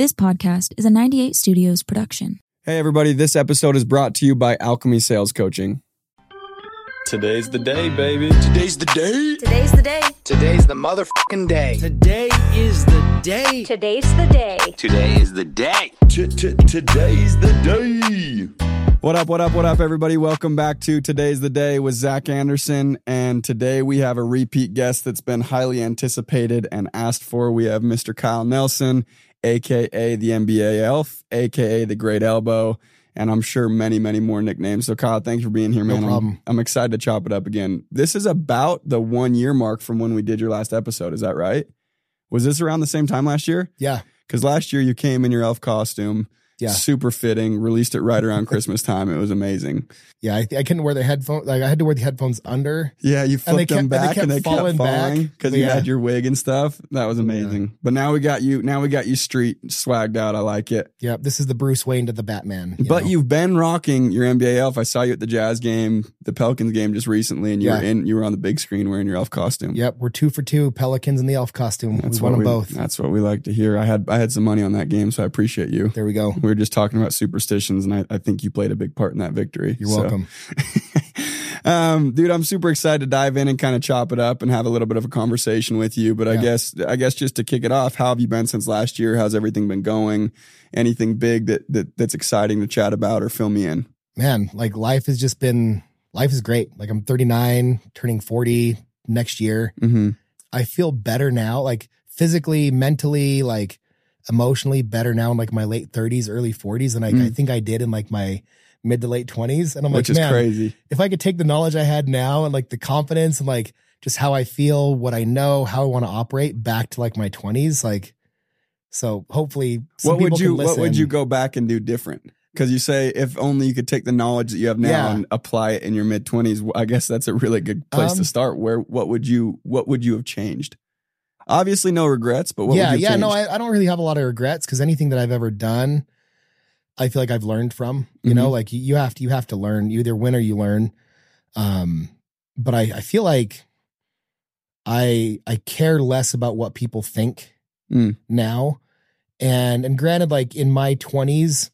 This podcast is a 98 Studios production. Hey, everybody, this episode is brought to you by Alchemy Sales Coaching. Today's the day, baby. Today's the day. Today's the day. Today's the motherfucking day. Today is the day. Today's the day. Today is the day. Today's the day. What up, what up, what up, everybody? Welcome back to Today's the Day with Zack Andersen. And today we have a repeat guest that's been highly anticipated and asked for. We have Mr. Kyle Nielsen, AKA the NBA Elf, AKA the Great Elbow, and I'm sure many, many more nicknames. So, Kyle, thanks for being here, man. I'm- problem. I'm, excited to chop it up again. This is about the one year mark from when we did your last episode. Is that right? Was this around the same time last year? Yeah. Because last year you came in your elf costume. Yeah. Super fitting. Released it right around Christmas time. It was amazing. Yeah. I, I couldn't wear the headphones. Like I had to wear the headphones under. Yeah, you flipped them kept- and they back kept and they kept falling falling back. because you Yeah. had your wig and stuff. That was amazing. But now we got you. Now we got you street swagged out. I like it. Yeah. This is the Bruce Wayne to the Batman. you but know? you've been rocking your NBA elf. I saw you at the Jazz game, the Pelicans game just recently, and you were in. You were on the big screen wearing your elf costume. Yep. We're two for two. Pelicans in the elf costume. That's we won what them both. That's what we like to hear. I had I had some money on that game, so I appreciate you. There we go. We were just talking about superstitions, and I, I think you played a big part in that victory. You're So- welcome. um, dude, I'm super excited to dive in and kind of chop it up and have a little bit of a conversation with you. But I guess, I guess just to kick it off, how have you been since last year? How's everything been going? Anything big that, that that's exciting to chat about or fill me in? Man, like life has just been, life is great. Like I'm 39, turning 40 next year. Mm-hmm. I feel better now, like physically, mentally, like emotionally better now in like my late 30s, early 40s than I Mm. think I did in like my mid to late 20s. And I'm Which like, is man, crazy. if I could take the knowledge I had now and like the confidence and like just how I feel, what I know, how I want to operate back to like my 20s, like so hopefully What would you What would you go back and do different? Because you say if only you could take the knowledge that you have now Yeah. and apply it in your mid twenties. I guess that's a really good place to Um, start. Where what would you What would you have changed? Obviously, no regrets. But what yeah, would you yeah, no. I, I don't really have a lot of regrets because anything that I've ever done, I feel like I've learned from. You know, Mhm. like you- have to you have to learn. You either win or you learn. Um, but I I feel like I I care less about what people think Mm. now, and and granted, like in my twenties,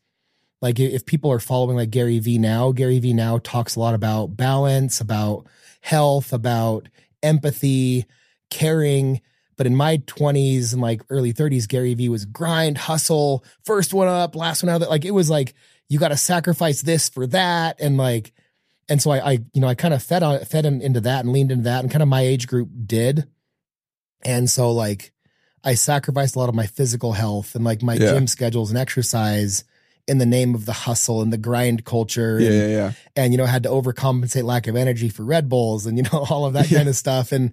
like if people are following like Gary Vee now, Gary Vee now talks a lot about balance, about health, about empathy, caring. But in my 20s and like early 30s, Gary Vee was grind, hustle, first one up, last one out. Like it was like you got to sacrifice this for that, and like, and so I, I you know, I kind of fed on fed him into that and leaned into that, and kind of my age group did, and so like I sacrificed a lot of my physical health and like my Yeah. gym schedules and exercise in the name of the hustle and the grind culture. Yeah, and, yeah, yeah. and you know had to overcompensate lack of energy for Red Bulls and you know all of that Yeah. kind of stuff and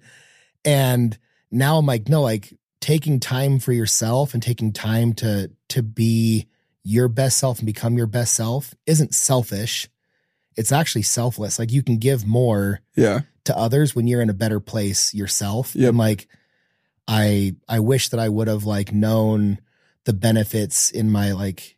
and now I'm like no like taking time for yourself and taking time to to be your best self and become your best self isn't selfish it's actually selfless like you can give more Yeah. to others when you're in a better place yourself Yep. and like I I wish that I would have like known the benefits in my like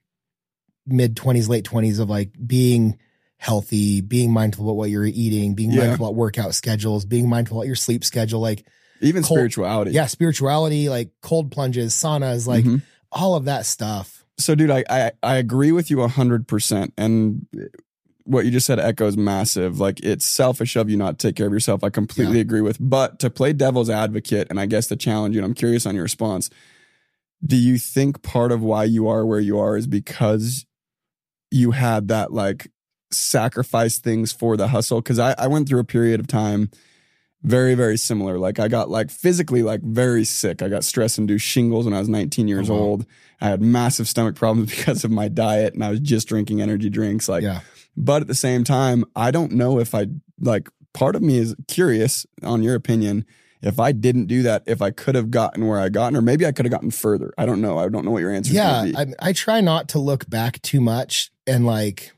mid 20s late 20s of like being healthy being mindful about what you're eating being Yeah. mindful about workout schedules being mindful about your sleep schedule like Even Cold- spirituality. yeah spirituality like cold plunges saunas like Mhm. all of that stuff So, dude, I, I I agree with you hundred percent, and what you just said echoes massive. Like it's selfish of you not to take care of yourself. I completely Yeah. agree with. But to play devil's advocate, and I guess to challenge you, and I'm curious on your response. Do you think part of why you are where you are is because you had that like sacrifice things for the hustle? Because I, I went through a period of time very very similar. Like i got like physically like very sick. I got stress induced shingles when i was 19 years Oh, wow. old. I had massive stomach problems because of my diet and i was just drinking energy drinks like yeah. but at the same time i don't know if i like part of me is curious on your opinion if i didn't do that if i could have gotten where i gotten or maybe i could have gotten further. I don't know. I don't know what your answer yeah is gonna be. I, I try not to look back too much and like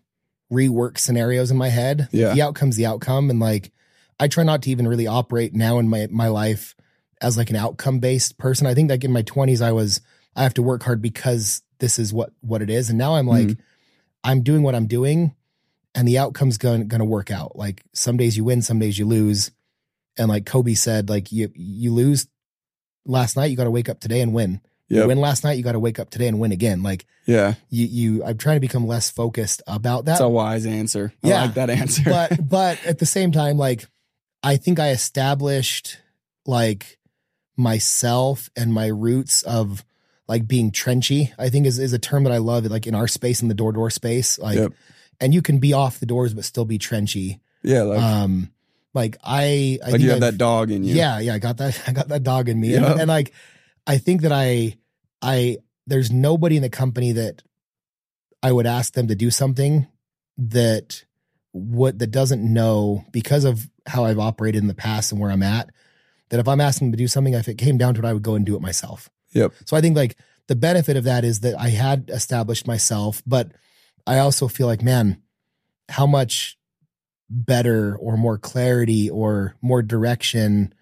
rework scenarios in my head. Yeah. the outcome's the outcome and like i try not to even really operate now in my my life as like an outcome based person i think like in my 20s i was i have to work hard because this is what what it is and now i'm like Mhm. i'm doing what i'm doing and the outcome's going going to work out like some days you win some days you lose and like kobe said like you you lose last night you got to wake up today and win Yep. You win last night, you got to wake up today and win again. Like Yeah. you, you, I'm trying to become less focused about that. That's a wise answer. I Yeah. like that answer. but but at the same time, like I think I established like myself and my roots of like being trenchy. I think is is a term that I love. Like in our space, in the door door space, like, Yep. and you can be off the doors but still be trenchy. yeah, like, um, like I, I like you have I've- that dog in you. yeah, yeah, I got that. I got that dog in me, and, and like, I think that I, I, there's nobody in the company that I would ask them to do something that what that doesn't know because of how I've operated in the past and where I'm at. That if I'm asking them to do something, if it came down to it, I would go and do it myself. Yep. So I think like the benefit of that is that I had established myself, but I also feel like, man, how much better or more clarity or more direction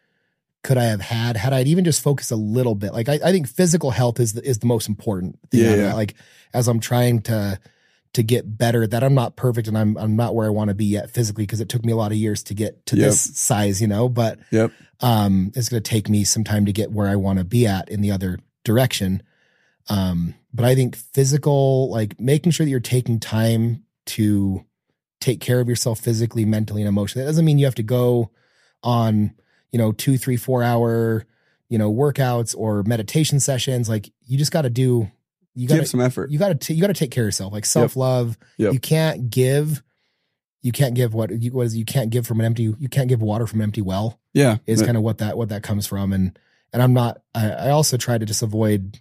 could I have had had I even just focused a little bit? Like I, I think physical health is the, is the most important thing. Yeah, yeah. Like as I'm trying to to get better, that I'm not perfect and I'm I'm not where I want to be yet physically because it took me a lot of years to get to Yep. this size, you know. But Yep. um, it's going to take me some time to get where I want to be at in the other direction. Um, but I think physical, like making sure that you're taking time to take care of yourself physically, mentally, and emotionally. That doesn't mean you have to go on, you know, two, three, four hour, you know, workouts or meditation sessions. Like you just got to do, you got Give some effort. you got to, you got to take care of yourself. Like self love. Yep. You can't give, you can't give what you, what is, you can't give from an empty, you can't give water from an empty well yeah. is But- kind of what that what that comes from and and i'm not i, I also try to just avoid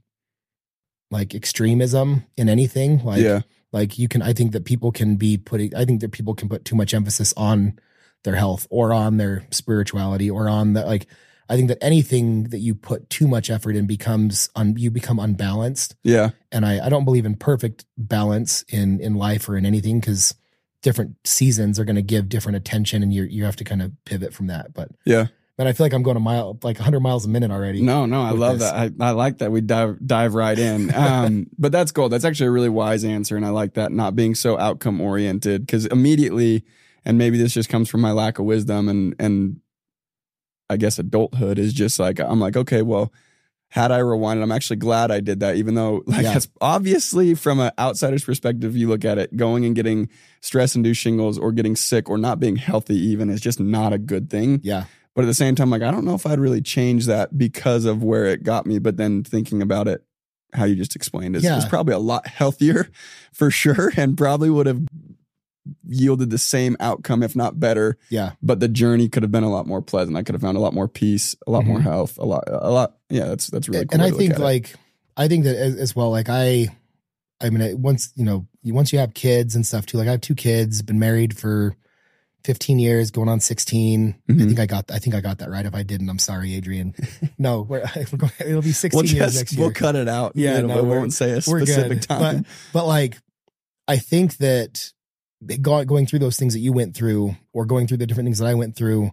like extremism in anything like yeah. like you can i think that people can be putting i think that people can put too much emphasis on their health or on their spirituality or on the like i think that anything that you put too much effort in becomes un, you become unbalanced Yeah. and I, I don't believe in perfect balance in in life or in anything because different seasons are going to give different attention and you you have to kind of pivot from that but Yeah. but I feel like I'm going a mile like 100 miles a minute already No, no, I love this. that. I, I like that. We dive dive right in. Um, but that's gold. That's actually a really wise answer, and I like that not being so outcome oriented because immediately, and maybe this just comes from my lack of wisdom and and I guess adulthood is just like I'm like okay, well, had I rewinded, I'm actually glad I did that, even though like Yeah. that's obviously from an outsider's perspective, you look at it, going and getting stress induced shingles or getting sick or not being healthy even is just not a good thing. yeah But at the same time, like I don't know if I'd really change that because of where it got me. But then thinking about it, how you just explained is, Yeah. is probably a lot healthier for sure, and probably would have yielded the same outcome, if not better. yeah But the journey could have been a lot more pleasant. I could have found a lot more peace, a lot more Mhm. health, a lot, a lot. Yeah, that's that's really cool. and I think at it. like I think that as, as well like I I mean once you know once you have kids and stuff too like I have two kids been married for 15 years going on 16 I Mhm. think I got I think I got that right if I didn't I'm sorry Adrian no we're, we're going it'll be 16 we'll years next year we'll cut it out. Yeah, no, we're- won't say a specific good. time. But but like I think that going through those things that you went through or going through the different things that I went through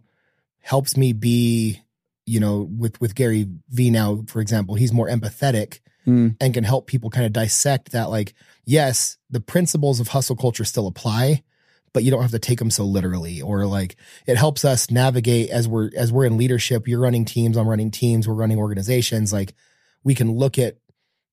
helps me be, you know, with with Gary Vee now, for example, he's more empathetic Mm. and can help people kind of dissect that like, yes, the principles of hustle culture still apply, but you don't have to take them so literally or like it helps us navigate as we're as we're in leadership you're running teams i'm running teams we're running organizations like we can look at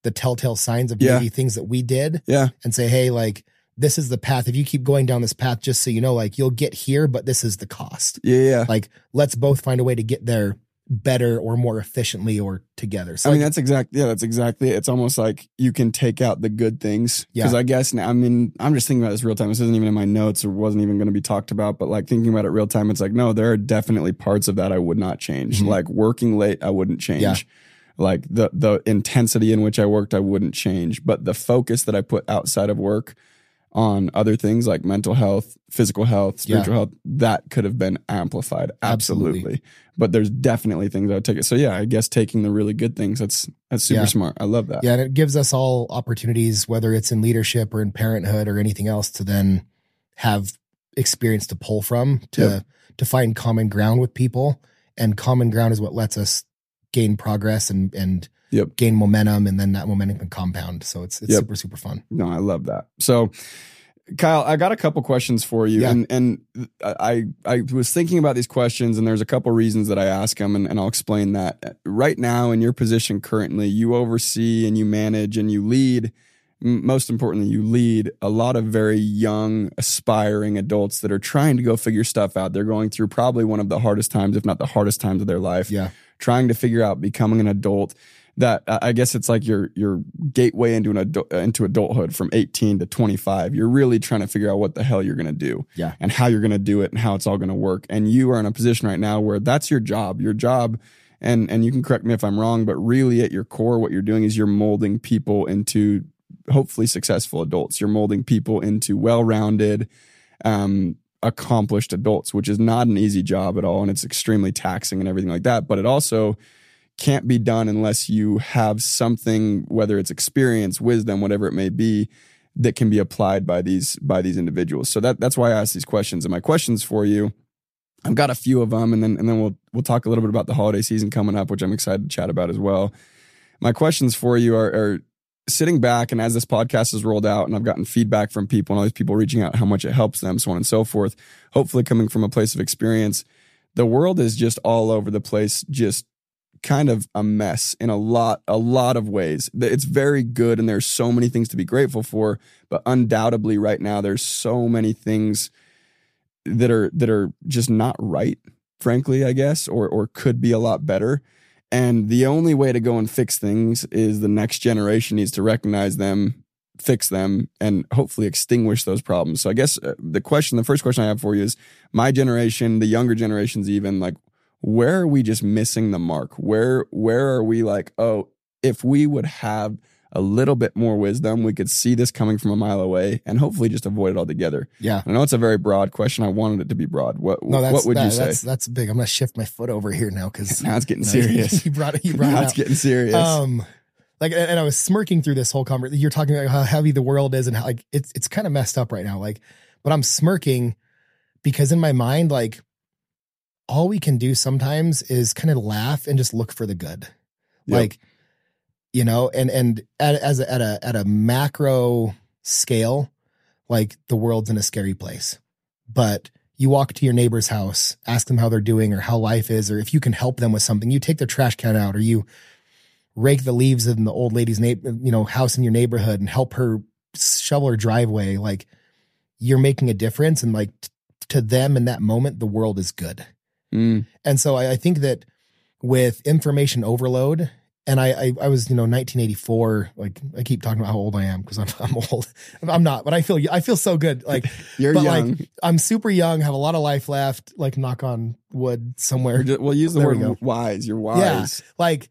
the telltale signs of Yeah. maybe things that we did Yeah, and say hey like this is the path if you keep going down this path just so you know like you'll get here but this is the cost yeah, yeah. like let's both find a way to get there better or more efficiently or together so I mean, like, that's exactly yeah, that's exactly it. It's almost like you can take out the good things. Yeah. Because I guess now, I mean, I'm just thinking about this real time. This isn't even in my notes or wasn't even going to be talked about. But like thinking about it real time, it's like no, there are definitely parts of that I would not change. Mhm. Like working late, I wouldn't change. Yeah. Like the the intensity in which I worked, I wouldn't change. But the focus that I put outside of work on other things like mental health, physical health, Yeah. spiritual health, that could have been amplified. Absolutely. Absolutely. But there's definitely things I would take it. So yeah, I guess taking the really good things, that's that's super Yeah. smart. I love that. yeah and it gives us all opportunities whether it's in leadership or in parenthood or anything else to then have experience to pull from to Yep. to find common ground with people and common ground is what lets us gain progress and and Yep. gain momentum and then that momentum can compound so it's it's Yep. super super fun No, I love that. So Kyle, I got a couple questions for you, Yeah. and and I I was thinking about these questions, and there's a couple reasons that I ask them, and, and I'll explain that. Right now, in your position currently, you oversee and you manage and you lead. Most importantly, you lead a lot of very young, aspiring adults that are trying to go figure stuff out. They're going through probably one of the hardest times, if not the hardest times of their life. Yeah. trying to figure out becoming an adult. That I I guess it's like your your gateway into an adult, into adulthood from 18 to 25. You're really trying to figure out what the hell you're going to do, Yeah. and how you're going to do it, and how it's all going to work. And you are in a position right now where that's your job. Your job, and and you can correct me if I'm wrong, but really at your core, what you're doing is you're molding people into hopefully successful adults. You're molding people into well-rounded, um, accomplished adults, which is not an easy job at all, and it's extremely taxing and everything like that. But it also can't be done unless you have something, whether it's experience, wisdom, whatever it may be, that can be applied by these by these individuals. So that that's why I ask these questions. And my questions for you, I've got a few of them, and then and then we'll we'll talk a little bit about the holiday season coming up, which I'm excited to chat about as well. My questions for you are, are sitting back and as this podcast has rolled out and I've gotten feedback from people and all these people reaching out how much it helps them, so on and so forth, hopefully coming from a place of experience, the world is just all over the place, just kind of a mess in a lot a lot of ways. It's very good and there's so many things to be grateful for, but undoubtedly right now there's so many things that are that are just not right, frankly, I guess, or or could be a lot better. And the only way to go and fix things is the next generation needs to recognize them, fix them, and hopefully extinguish those problems. So I guess uh, the question, the first question I have for you is my generation, the younger generations even, like where are we just missing the mark? Where where are we like, oh, if we would have a little bit more wisdom, we could see this coming from a mile away and hopefully just avoid it altogether. Yeah. I know it's a very broad question. I wanted it to be broad. What No, that's what would that- you say? That's that's big. I'm gonna shift my foot over here now because Now it's getting serious. you brought it. You brought now it. it's getting serious. Um, like, and and I was smirking through this whole conversation. You're talking about how heavy the world is and how like it's it's kind of messed up right now. Like, but I'm smirking because in my mind, like, all we can do sometimes is kind of laugh and just look for the good. Yep. Like, you know, and and at as a, at a at a macro scale, like the world's in a scary place. But you walk to your neighbor's house, ask them how they're doing or how life is, or if you can help them with something. You take their trash can out, or you rake the leaves in the old lady's na- you know house in your neighborhood and help her shovel her driveway. Like you're making a difference, and like t- to them in that moment, the world is good. Mm, And so I, I think that with information overload, and I, I, I was, you know, 1984. Like I keep talking about how old I am because I'm, I'm old. I'm not, but I feel, I feel so good. Like you're but, young. like, I'm super young, have a lot of life left. Like knock on wood somewhere. ju- we'll use the There word wise. You're wise. Yeah, Like,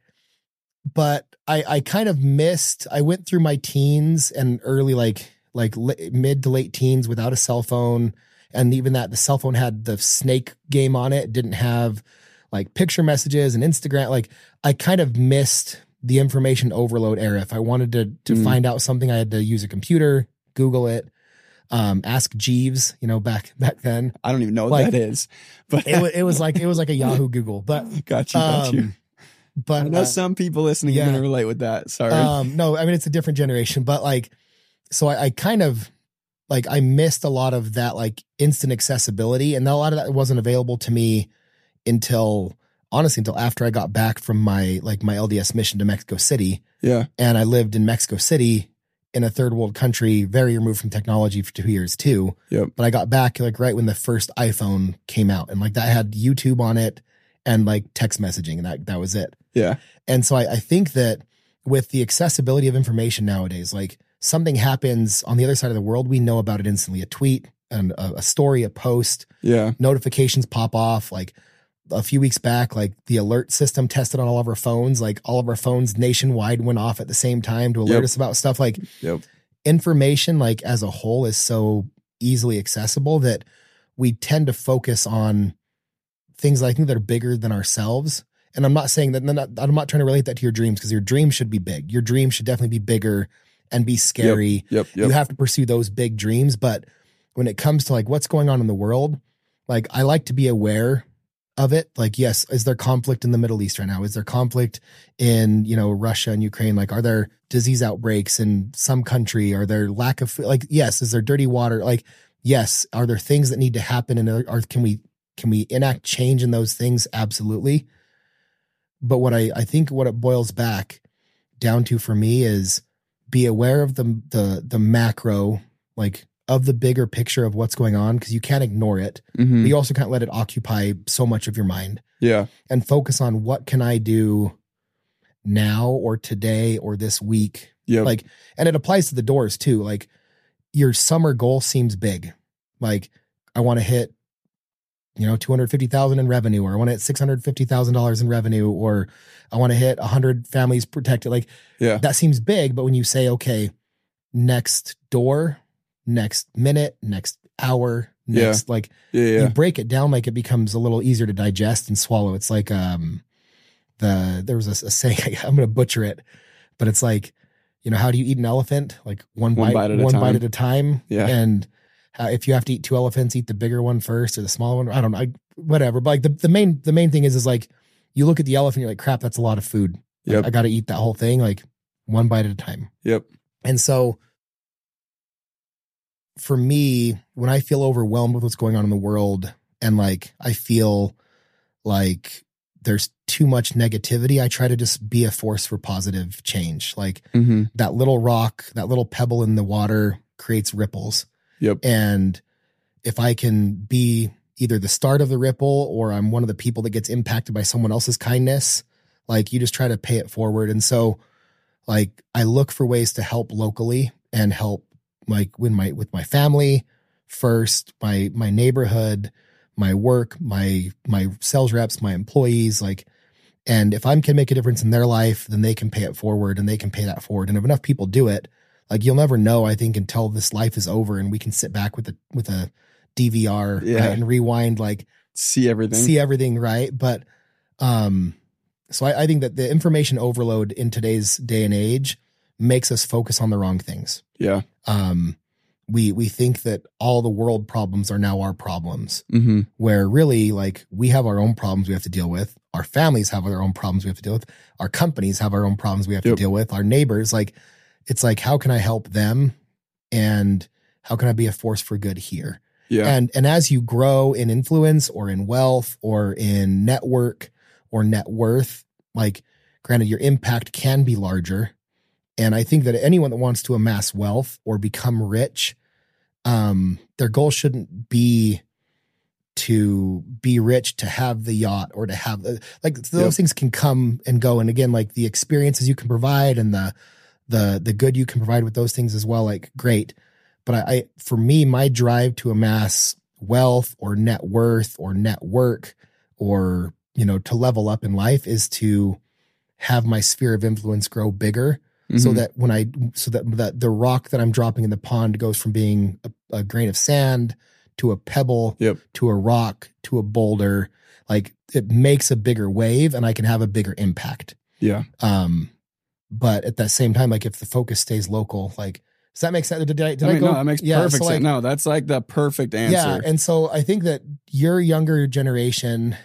but I, I kind of missed. I went through my teens and early, like, like mid to late teens without a cell phone, and even that the cell phone had the snake game on it. it didn't have like picture messages and Instagram. Like, I kind of missed the information overload era. If I wanted to to Mm. find out something, I had to use a computer, Google it, um, ask Jeeves. You know, back back then, I don't even know what Like, that is, but it was, it was like it was like a Yahoo Google, but got you, got you. um, but I know uh, some people listening yeah. gonna relate with that. Sorry. Um, no, I mean it's a different generation, but like, so I, I kind of like I missed a lot of that like instant accessibility, and a lot of that wasn't available to me until honestly until after I got back from my like my LDS mission to Mexico City, yeah. and I lived in Mexico City in a third world country, very removed from technology for two years too. Yep. But I got back like right when the first iPhone came out, and like that had YouTube on it and like text messaging, and that that was it. Yeah. And so I, I think that with the accessibility of information nowadays, like something happens on the other side of the world, we know about it instantly. A tweet, and a, a story, a post, Yeah. notifications pop off. Like a few weeks back, like the alert system tested on all of our phones, like all of our phones nationwide went off at the same time to alert Yep. us about stuff. Like Yep. information, like as a whole, is so easily accessible that we tend to focus on things I think that are bigger than ourselves. And I'm not saying that I'm not, I'm not trying to relate that to your dreams because your dreams should be big. Your dreams should definitely be bigger and be scary. Yep. You Yep. have to pursue those big dreams. But when it comes to like what's going on in the world, like I like to be aware of it. Like, yes, is there conflict in the Middle East right now? Is there conflict in, you know, Russia and Ukraine? Like, are there disease outbreaks in some country? Are there lack of? Like, yes, is there dirty water? Like, yes, are there things that need to happen and are can we can we enact change in those things? Absolutely. But what I, I think what it boils back down to for me is be aware of the the the macro, like of the bigger picture of what's going on, because you can't ignore it. Mhm. But you also can't let it occupy so much of your mind Yeah. and focus on what can I do now or today or this week. yeah Like, and it applies to the doors too. Like your summer goal seems big. Like I want to hit, you know, 250,000 in revenue, or I want to hit $650,000 in revenue, or I want to hit hundred families protected. Like yeah. that seems big. But when you say, okay, next door, next minute, next hour, Yeah. next, like Yeah. you break it down like it becomes a little easier to digest and swallow. It's like um the there was a, a saying I'm going to butcher it, but it's like you know how do you eat an elephant? Like one, One bite, bite at a one time. bite at a time. Yeah. and how, if you have to eat two elephants, eat the bigger one first or the smaller one. I don't know. I, whatever. But like the, the main the main thing is is like you look at the elephant, you're like crap. That's a lot of food. Yep. I got to eat that whole thing like one bite at a time. Yep. And so for me, when I feel overwhelmed with what's going on in the world and like I feel like there's too much negativity, I try to just be a force for positive change. Like hmm that little rock, that little pebble in the water creates ripples. Yep. And if I can be either the start of the ripple or I'm one of the people that gets impacted by someone else's kindness, like you just try to pay it forward. And so like I look for ways to help locally and help like when my with my family first, my my neighborhood, my work, my my sales reps, my employees, like and if I can make a difference in their life, then they can pay it forward and they can pay that forward. And if enough people do it, like you'll never know, I think, until this life is over and we can sit back with a with a DVR Yeah. right, and rewind, like See everything. see everything right. But um, so I, I think that the information overload in today's day and age makes us focus on the wrong things. yeah. Um, we we think that all the world problems are now our problems hmm where really like we have our own problems we have to deal with. Our families have their own problems we have to deal with. Our companies have our own problems we have Yep. to deal with. Our neighbors, like it's like how can I help them and how can I be a force for good here? Yeah. And and as you grow in influence or in wealth or in network or net worth, like granted your impact can be larger. And I think that anyone that wants to amass wealth or become rich, um, their goal shouldn't be to be rich to have the yacht or to have the like those Yep. things can come and go and again like the experiences you can provide and the the the good you can provide with those things as well like great but I, I for me my drive to amass wealth or net worth or network or you know to level up in life is to have my sphere of influence grow bigger so Mhm. that when I so that that the rock that I'm dropping in the pond goes from being a, a grain of sand to a pebble Yep. to a rock to a boulder like it makes a bigger wave and I can have a bigger impact yeah. um but at that same time like if the focus stays local like does that make sense did I, did I I, go no, that makes Yeah, perfect so, sense. No, that's like the perfect answer. yeah, and so I think that your younger generation,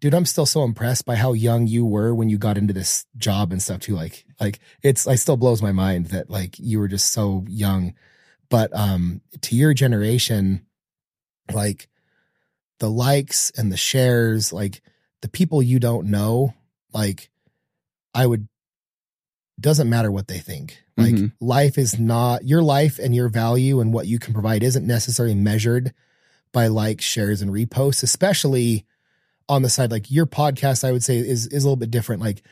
dude, I'm still so impressed by how young you were when you got into this job and stuff too. Like, like it's, I still blows my mind that like you were just so young. But um, to your generation, like the likes and the shares, like the people you don't know, like I would doesn't matter what they think. Like Mhm. life is not your life and your value and what you can provide isn't necessarily measured by likes, shares, and reposts, especially on the side like your podcast, I would say is is a little bit different. Like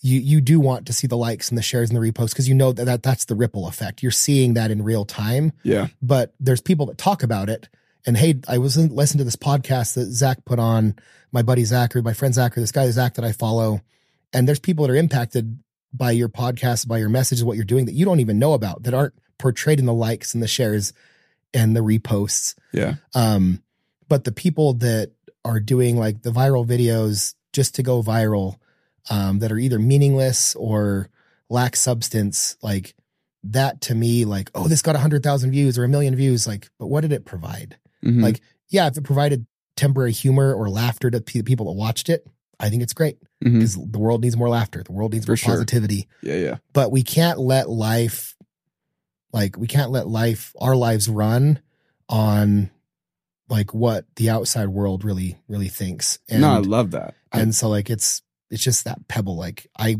you you do want to see the likes and the shares and the reposts because you know that, that that's the ripple effect. You're seeing that in real time yeah. but there's people that talk about it. And hey, I was in, listening to this podcast that Zack put on, my buddy Zack or my friend Zack or this guy Zack that I follow. And there's people that are impacted by your podcast, by your messages, what you're doing that you don't even know about that aren't portrayed in the likes and the shares and the reposts. Yeah. Um, but the people that are doing like the viral videos just to go viral, um, that are either meaningless or lack substance, like that to me, like, oh, this got a hundred thousand views or a million views. Like, but what did it provide? Mhm. Like, yeah, if it provided temporary humor or laughter to pe- people that watched it, I think it's great Mhm. because the world needs more laughter. The world needs For more sure. positivity. Yeah, yeah. But we can't let life, like, we can't let life, our lives run on like what the outside world really, really thinks. And, no, I love that. I- and so like it's, it's just that pebble. Like I,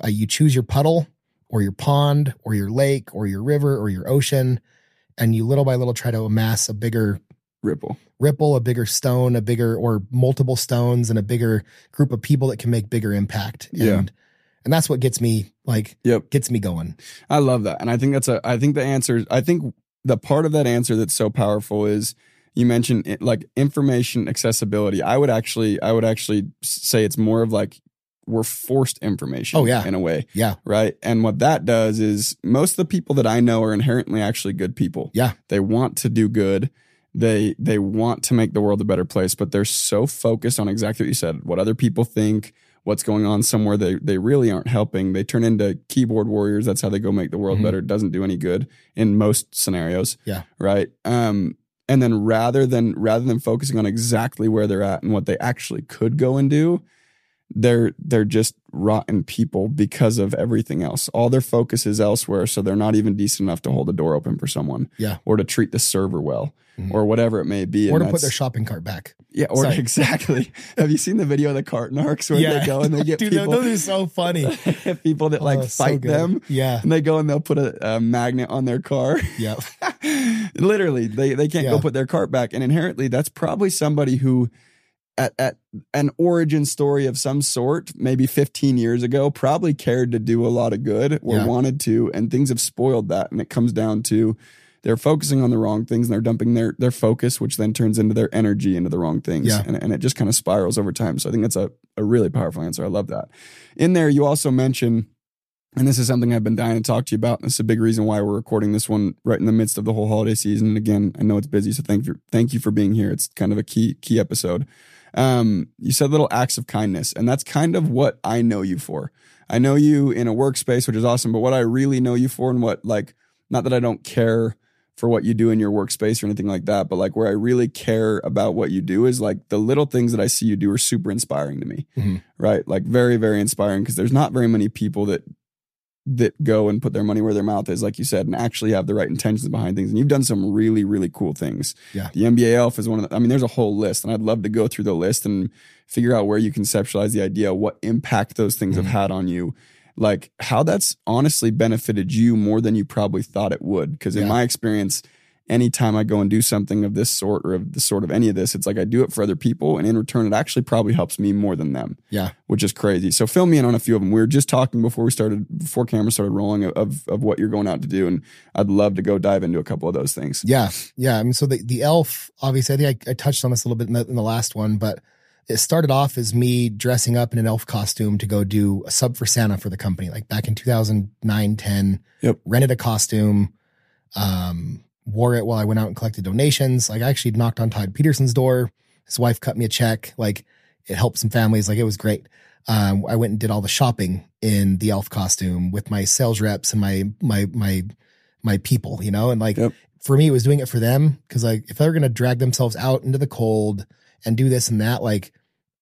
I, you choose your puddle or your pond or your lake or your river or your ocean, and you little by little try to amass a bigger Ripple. Ripple, a bigger stone, a bigger or multiple stones, and a bigger group of people that can make bigger impact. And, Yeah. and that's what gets me like Yep. gets me going. I love that. And I think that's a, I think the answer, I think the part of that answer that's so powerful is you mentioned it, like information accessibility. I would actually, I would actually say it's more of like we're forced information. Oh, yeah. In a way. Yeah. Right. And what that does is most of the people that I know are inherently actually good people. Yeah. They want to do good. They they want to make the world a better place, but they're so focused on exactly what you said, what other people think, what's going on somewhere they they really aren't helping. They turn into keyboard warriors. That's how they go make the world Mhm. better. It doesn't do any good in most scenarios. Yeah. Right. Um and then rather than rather than focusing on exactly where they're at and what they actually could go and do, they're they're just rotten people because of everything else. All their focus is elsewhere, so they're not even decent enough to hold a door open for someone. Yeah. Or to treat the server well. Mhm. Or whatever it may be. Or to put their shopping cart back. yeah, or Sorry. exactly. Have you seen the video of the cart narcs where they go and they get Dude, people, those are so funny. people that like Oh, so fight good. them, Yeah. and they go and they'll put a, a magnet on their car. Yeah. Literally, they they can't go put their cart back, and inherently, that's probably somebody who, at at an origin story of some sort, maybe 15 years ago, probably cared to do a lot of good or Yeah. wanted to, and things have spoiled that, and it comes down to. They're focusing on the wrong things and they're dumping their their focus, which then turns into their energy into the wrong things. Yeah. And, and it just kind of spirals over time. So I think that's a, a really powerful answer. I love that. In there, you also mention and this is something I've been dying to talk to you about. And is a big reason why we're recording this one right in the midst of the whole holiday season. And again, I know it's busy, so thank you, thank you for being here. It's kind of a key key episode. Um, you said little acts of kindness, and that's kind of what I know you for. I know you in a workspace, which is awesome. But what I really know you for, and what like, not that I don't care for what you do in your workspace or anything like that, but like where I really care about what you do is like the little things that I see you do are super inspiring to me. Mhm. Right? Like very, very inspiring because there's not very many people that that go and put their money where their mouth is, like you said, and actually have the right intentions behind things. And you've done some really, really cool things. Yeah. The NBA Elf is one of the, I mean, there's a whole list, and I'd love to go through the list and figure out where you conceptualize the idea, what impact those things Mhm. have had on you, like how that's honestly benefited you more than you probably thought it would. Because in Yeah. my experience, anytime I go and do something of this sort or of the sort of any of this, it's like I do it for other people, and in return, it actually probably helps me more than them Yeah. which is crazy. So fill me in on a few of them. We were just talking before we started, before camera started rolling of, of what you're going out to do. And I'd love to go dive into a couple of those things. Yeah, yeah. I mean, so the the elf, obviously, I think I, I touched on this a little bit in the, in the last one, but it started off as me dressing up in an elf costume to go do a sub for Santa for the company, like back in 2009, 10. Yep. Rented a costume, um, wore it while I went out and collected donations. Like I actually knocked on Todd Peterson's door. His wife cut me a check. Like it helped some families. Like it was great. Um, I went and did all the shopping in the elf costume with my sales reps and my my my my people, you know, and like Yep. for me, it was doing it for them because like if they're gonna drag themselves out into the cold and do this and that, like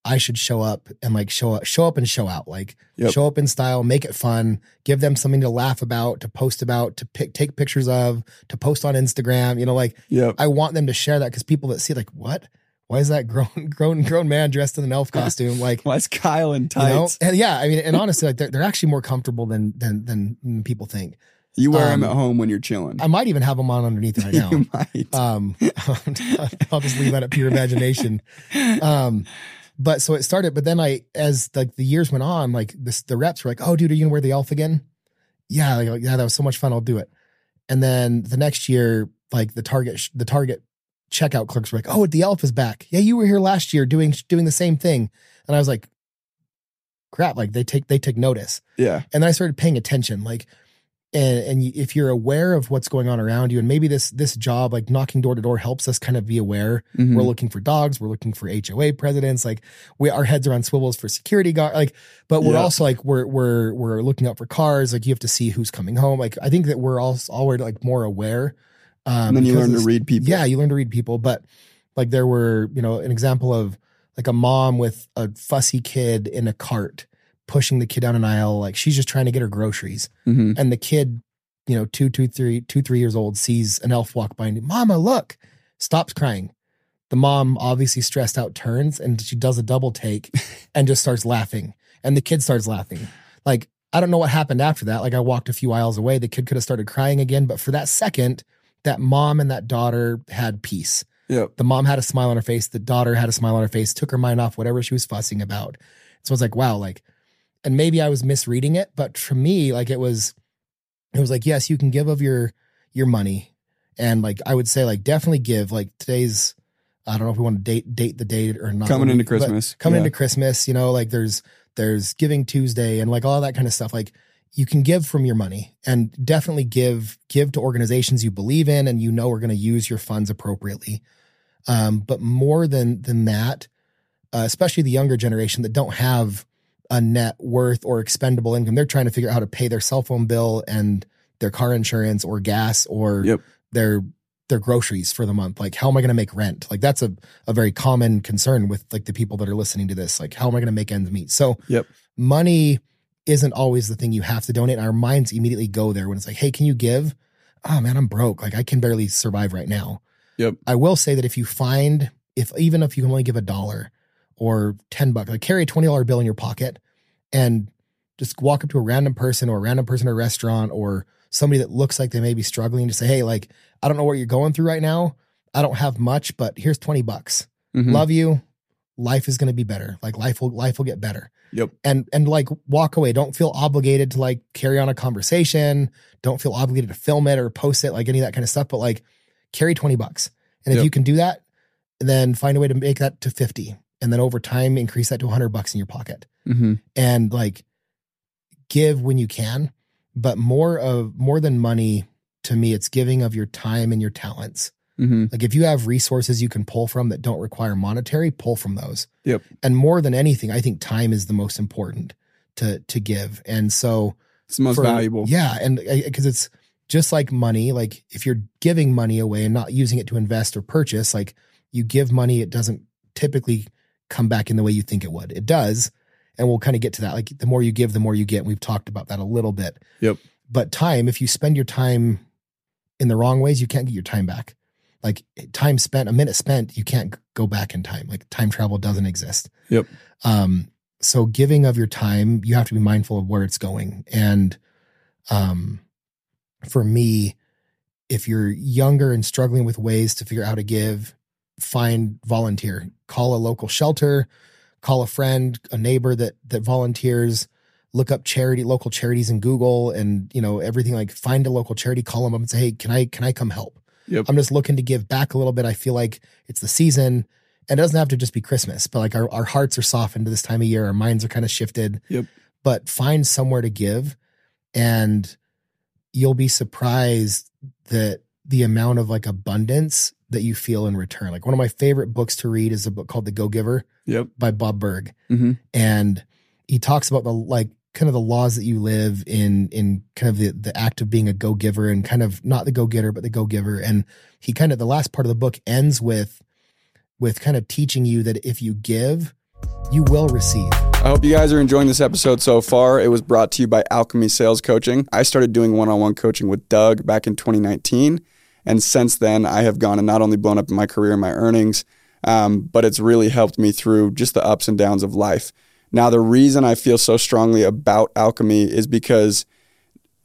I should show up and like show up, show up and show out, like Yep. show up in style, make it fun, give them something to laugh about, to post about, to pick, take pictures of, to post on Instagram. You know, like Yep. I want them to share that because people that see like what, why is that grown grown grown man dressed in an elf costume? Like Why is Kyle in you know, tights? and yeah, I mean, and honestly, like they're, they're actually more comfortable than than, than people think. You, wear them um, at home when you're chilling. I might even have them on underneath right now. you might. Um, I'll just leave that up to your imagination. Um, but so it started, but then I, as like the years went on, like this, the reps were like, "Oh, dude, are you gonna wear the elf again?" Yeah, like, yeah, that was so much fun. I'll do it. And then the next year, like the Target, the Target checkout clerks were like, "Oh, the elf is back." Yeah, you were here last year doing doing the same thing, and I was like, "Crap!" Like they take they take notice yeah. and then I started paying attention, like, and and if you're aware of what's going on around you, and maybe this this job, like knocking door to door, helps us kind of be aware. Mhm. We're looking for dogs, we're looking for HOA presidents, like we our heads are on swivels for security guard, like, but we're Yeah. also like we're we're we're looking out for cars, like you have to see who's coming home. Like I think that we're all already like more aware. Um, and then you learn to read people. yeah, you learn to read people, but Like there were, you know, an example of like a mom with a fussy kid in a cart pushing the kid down an aisle, like she's just trying to get her groceries. Mhm. And the kid, you know, two, two, three, two, three years old, sees an elf walk by and Mama, look, stops crying. The mom, obviously stressed out, turns and she does a double take and just starts laughing. And the kid starts laughing. Like, I don't know what happened after that. Like, I walked a few aisles away. The kid could have started crying again. But for that second, that mom and that daughter had peace. Yep. The mom had a smile on her face. The daughter had a smile on her face, took her mind off whatever she was fussing about. So I was like, wow, like, and maybe I was misreading it, but for me, like it was, it was like, yes, you can give of your, your money. And like, I would say like, definitely give like today's, I don't know if we want to date, date the date or not. Coming into Christmas. Coming Yeah. into Christmas, you know, like there's, there's giving Tuesday and like all that kind of stuff. Like you can give from your money and definitely give, give to organizations you believe in and you know are going to use your funds appropriately. Um, but more than than that, uh, especially the younger generation that don't have a net worth or expendable income, they're trying to figure out how to pay their cell phone bill and their car insurance or gas or Yep. their their groceries for the month. Like, how am I going to make rent? Like, that's a a very common concern with like the people that are listening to this. Like, how am I going to make ends meet? So, Yep. money isn't always the thing you have to donate. Our minds immediately go there when it's like, hey, can you give? Oh man, I'm broke. Like, I can barely survive right now. Yep. I will say that if you find, if even if you can only give a dollar or 10 bucks, like carry a $20 bill in your pocket and just walk up to a random person or a random person at a restaurant or somebody that looks like they may be struggling to say, Hey, like, I don't know what you're going through right now. I don't have much, but here's 20 bucks. Mhm. Love you. Life is going to be better. Like life will, life will get better. Yep. And, and like walk away. Don't feel obligated to like carry on a conversation. Don't feel obligated to film it or post it, like any of that kind of stuff. But like carry 20 bucks. And if Yep. you can do that, then find a way to make that to 50. And then over time, increase that to 100 bucks in your pocket Mhm. and like give when you can. But more of, more than money to me, it's giving of your time and your talents. Mhm. Like if you have resources you can pull from that don't require monetary, pull from those. Yep. And more than anything, I think time is the most important to to give. And so It's the most for- valuable. Yeah, and because it's just like money. Like if you're giving money away and not using it to invest or purchase, like you give money, it doesn't typically come back in the way you think it would. It does, and we'll kind of get to that. Like the more you give, the more you get. And we've talked about that a little bit. Yep. But time, if you spend your time in the wrong ways, you can't get your time back. Like time spent, a minute spent, you can't go back in time. Like time travel doesn't exist. Yep. Um, so giving of your time, you have to be mindful of where it's going. And um, for me, if you're younger and struggling with ways to figure out how to give, find volunteer, call a local shelter, call a friend, a neighbor that that volunteers, look up charity, local charities in Google and you know, everything like find a local charity, call them up and say, Hey, can I can I come help? Yep. I'm just looking to give back a little bit. I feel like it's the season. And it doesn't have to just be Christmas, but like our, our hearts are softened to this time of year. Our minds are kind of shifted. Yep. But find somewhere to give and you'll be surprised that the amount of like abundance that you feel in return. Like one of my favorite books to read is a book called The Go Giver Yep. by Bob Burg. Mhm. And he talks about the like kind of the laws that you live in in kind of the, the act of being a go giver and kind of not the go getter, but the go giver. And he kind of the last part of the book ends with with kind of teaching you that if you give, you will receive. I hope you guys are enjoying this episode so far. It was brought to you by Alchemy Sales Coaching. I started doing one on one coaching with Doug back in 2019. And since then, I have gone and not only blown up in my career and my earnings, um, but it's really helped me through just the ups and downs of life. Now, the reason I feel so strongly about Alchemy is because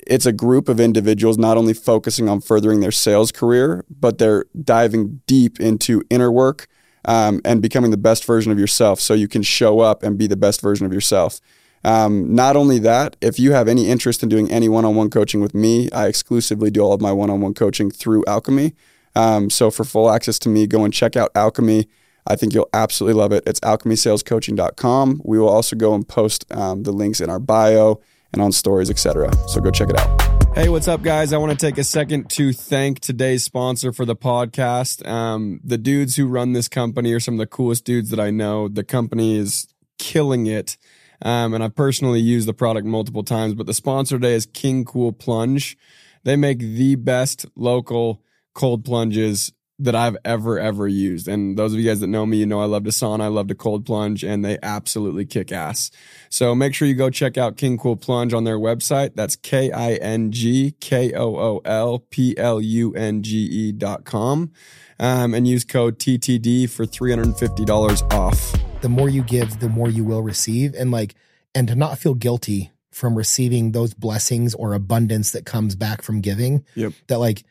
it's a group of individuals not only focusing on furthering their sales career, but they're diving deep into inner work um, and becoming the best version of yourself so you can show up and be the best version of yourself. Um, not only that, if you have any interest in doing any one on one coaching with me, I exclusively do all of my one on one coaching through Alchemy. Um, so for full access to me, go and check out Alchemy. I think you'll absolutely love it. It's alchemysalescoaching.com. We will also go and post um, the links in our bio and on stories, etc. So go check it out. Hey, what's up, guys? I want to take a second to thank today's sponsor for the podcast. Um, the dudes who run this company are some of the coolest dudes that I know. The company is killing it. Um, and I've personally used the product multiple times, but the sponsor today is King Kool Plunge. They make the best local cold plunges that I've ever, ever used. And those of you guys that know me, you know I love to sauna, I love to cold plunge, and they absolutely kick ass. So make sure you go check out King Kool Plunge on their website. That's K I N G K O O L P L U N G E dot com. Um, and use code TTD for $350 off. The more you give, the more you will receive. And like, and to not feel guilty from receiving those blessings or abundance that comes back from giving. Yep. That like,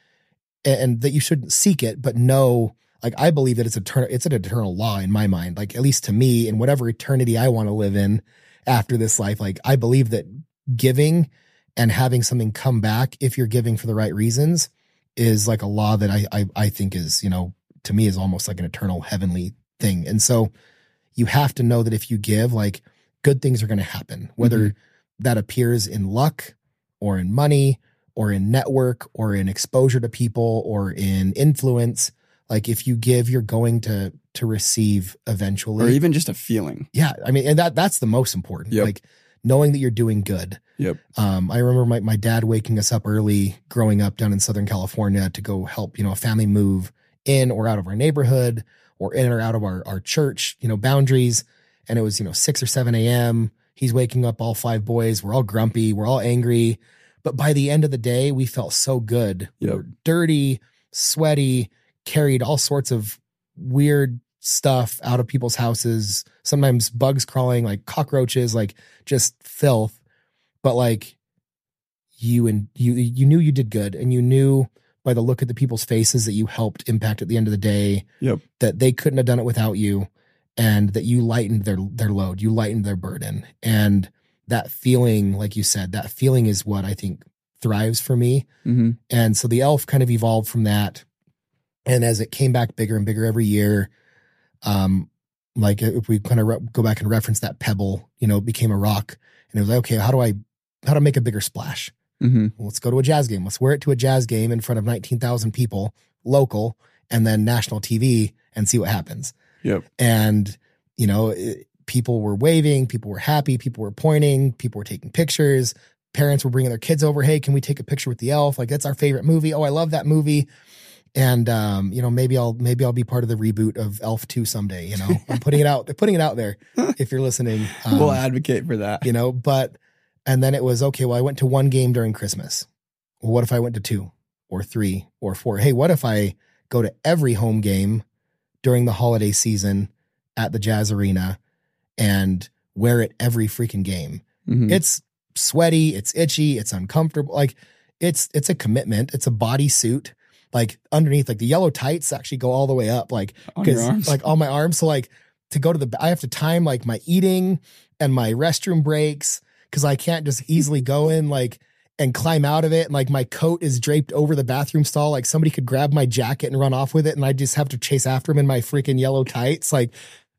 and, and that you shouldn't seek it, but know, like, I believe that it's eternal, it's an eternal law in my mind. Like, at least to me, in whatever eternity I want to live in after this life, like, I believe that giving and having something come back, if you're giving for the right reasons, is like a law that I, I, I think is, you know, to me is almost like an eternal heavenly thing. And so, you have to know that if you give, like good things are going to happen, whether that appears in luck or in money or in network or in exposure to people or in influence. Like if you give, you're going to to receive eventually. Or even just a feeling. yeah, I mean, and that that's the most important. Yep. Like knowing that you're doing good. Yep. Um, I remember my, my dad waking us up early growing up down in Southern California to go help, you know, a family move in or out of our neighborhood or in or out of our, our church, you know, boundaries. And it was, you know, 6 or 7 a.m. He's waking up all five boys. We're all grumpy. We're all angry. But by the end of the day, we felt so good. We Yep. were dirty, sweaty, carried all sorts of weird stuff out of people's houses. Sometimes bugs crawling, like cockroaches, like just filth. But like you and you, you knew you did good, and you knew by the look at the people's faces that you helped impact at the end of the day. Yep. That they couldn't have done it without you, and that you lightened their their load, you lightened their burden, and that feeling, like you said, that feeling is what I think thrives for me. Mm-hmm. And so the elf kind of evolved from that. And as it came back bigger and bigger every year, um, like if we kind of re- go back and reference that pebble, you know, became a rock. And it was like, okay, how do I, how to make a bigger splash? Mm-hmm. Well, let's go to a jazz game. Let's wear it to a jazz game in front of 19,000 people, local, and then national TV and see what happens. Yep. And, you know, it, people were waving, people were happy, people were pointing, people were taking pictures. Parents were bringing their kids over. Hey, can we take a picture with the elf? Like, that's our favorite movie. Oh, I love that movie. And, um, you know, maybe I'll, maybe I'll be part of the reboot of Elf 2 someday. You know, I'm putting it out, putting it out there if you're listening. Um, we'll advocate for that. you know, but, and then it was, okay, well, I went to one game during Christmas. Well, what if I went to two or three or four? Hey, what if I go to every home game during the holiday season at the Jazz Arena and wear it every freaking game? Mhm. It's sweaty, it's itchy, it's uncomfortable. Like it's it's a commitment. It's a bodysuit. Like underneath, like the yellow tights actually go all the way up. Like on your 'cause, arms. like on my arms. So like to go to the, I have to time like my eating and my restroom breaks because I can't just easily go in like and climb out of it. And like my coat is draped over the bathroom stall. Like somebody could grab my jacket and run off with it, and I just have to chase after him in my freaking yellow tights. Like,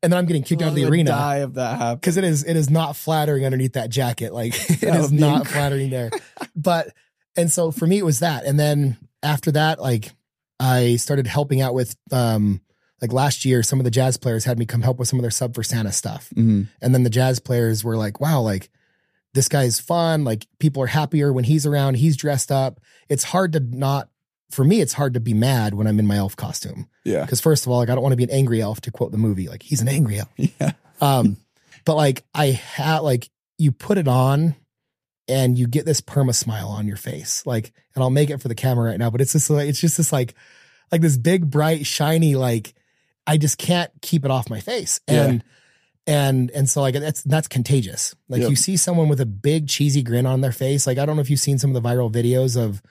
and then I'm getting kicked out of the arena Die if that because it is it is not flattering underneath that jacket. Like it That is not inc- flattering there. But and so for me it was that. And then after that, like I started helping out with um like last year, some of the jazz players had me come help with some of their sub for Santa stuff. Mhm. And then the jazz players were like, wow, like this guy's fun. Like people are happier when he's around. He's dressed up. It's hard to not, for me, it's hard to be mad when I'm in my elf costume. Yeah. Because first of all, like I don't want to be an angry elf to quote the movie. Like he's an angry elf. Yeah. Um, but like I had like you put it on and you get this perma smile on your face. Like, and I'll make it for the camera right now, but it's just like it's just this like like this big, bright, shiny, like I just can't keep it off my face. Yeah. And and so like that's that's contagious. Like Yep. you see someone with a big cheesy grin on their face. Like I don't know if you've seen some of the viral videos of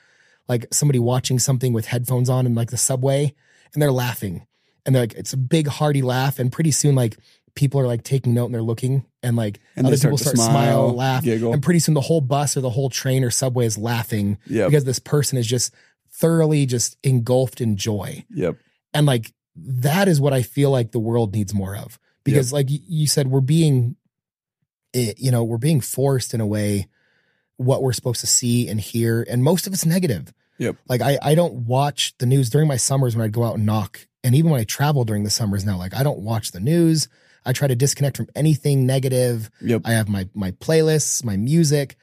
like somebody watching something with headphones on in like the subway and they're laughing. And they're like it's a big hearty laugh and pretty soon like people are like taking note and they're looking and like And other start people start smile, smile, laugh giggle. and pretty soon the whole bus or the whole train or subway is laughing Yep. because this person is just thoroughly just engulfed in joy. Yep. And like that is what I feel like the world needs more of. Because like you said, we're being, eh, you know, we're being forced in a way what we're supposed to see and hear, and most of it's negative. Yep. Like I, I don't watch the news during my summers when I'd go out and knock, and even when I travel during the summers now, like I don't watch the news. I try to disconnect from anything negative. Yep. I have my my playlists, my music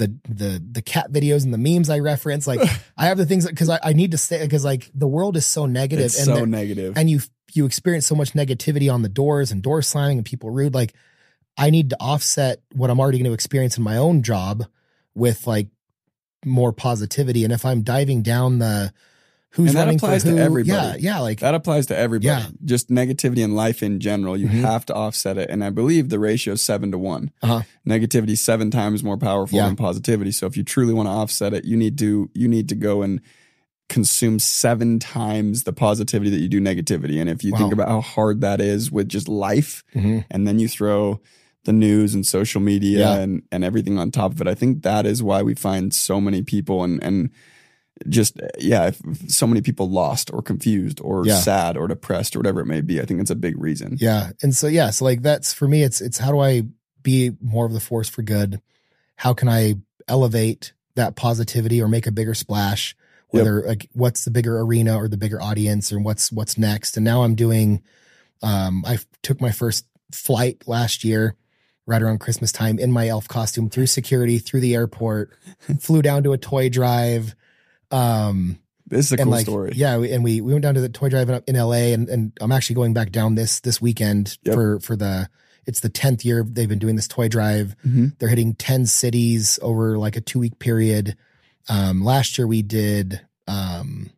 the the the cat videos and the memes I reference. Like I have the things because I, I need to stay because like the world is so negative It's and so negative. and you you experience so much negativity on the doors and door slamming and people rude. Like I need to offset what I'm already going to experience in my own job with like more positivity. And if I'm diving down the who's And that applies to everybody. yeah, yeah, like That applies to everybody. Yeah. Just negativity in life in general. You Mhm. have to offset it. And I believe the ratio is seven to one. Uh-huh. Negativity seven times more powerful Yeah. than positivity. So if you truly want to offset it, you need to you need to go and consume seven times the positivity that you do negativity. And if you think about how hard that is with just life, Mhm. and then you throw the news and social media Yeah. and, and everything on top of it, I think that is why we find so many people and and just yeah, if so many people lost or confused or Yeah. sad or depressed or whatever it may be. I think it's a big reason. Yeah. And so yeah, so like that's for me it's it's how do I be more of the force for good? How can I elevate that positivity or make a bigger splash? Yep. Whether like what's the bigger arena or the bigger audience or what's what's next? And now I'm doing um I took my first flight last year right around Christmas time in my elf costume through security, through the airport, flew down to a toy drive. Um This is a and cool like, story. Yeah, we, and we we went down to the toy drive in, in LA, and and I'm actually going back down this this weekend Yep. for for the it's the tenth year they've been doing this toy drive. Mhm. They're hitting ten cities over like a two week period. Um, last year we did. Um,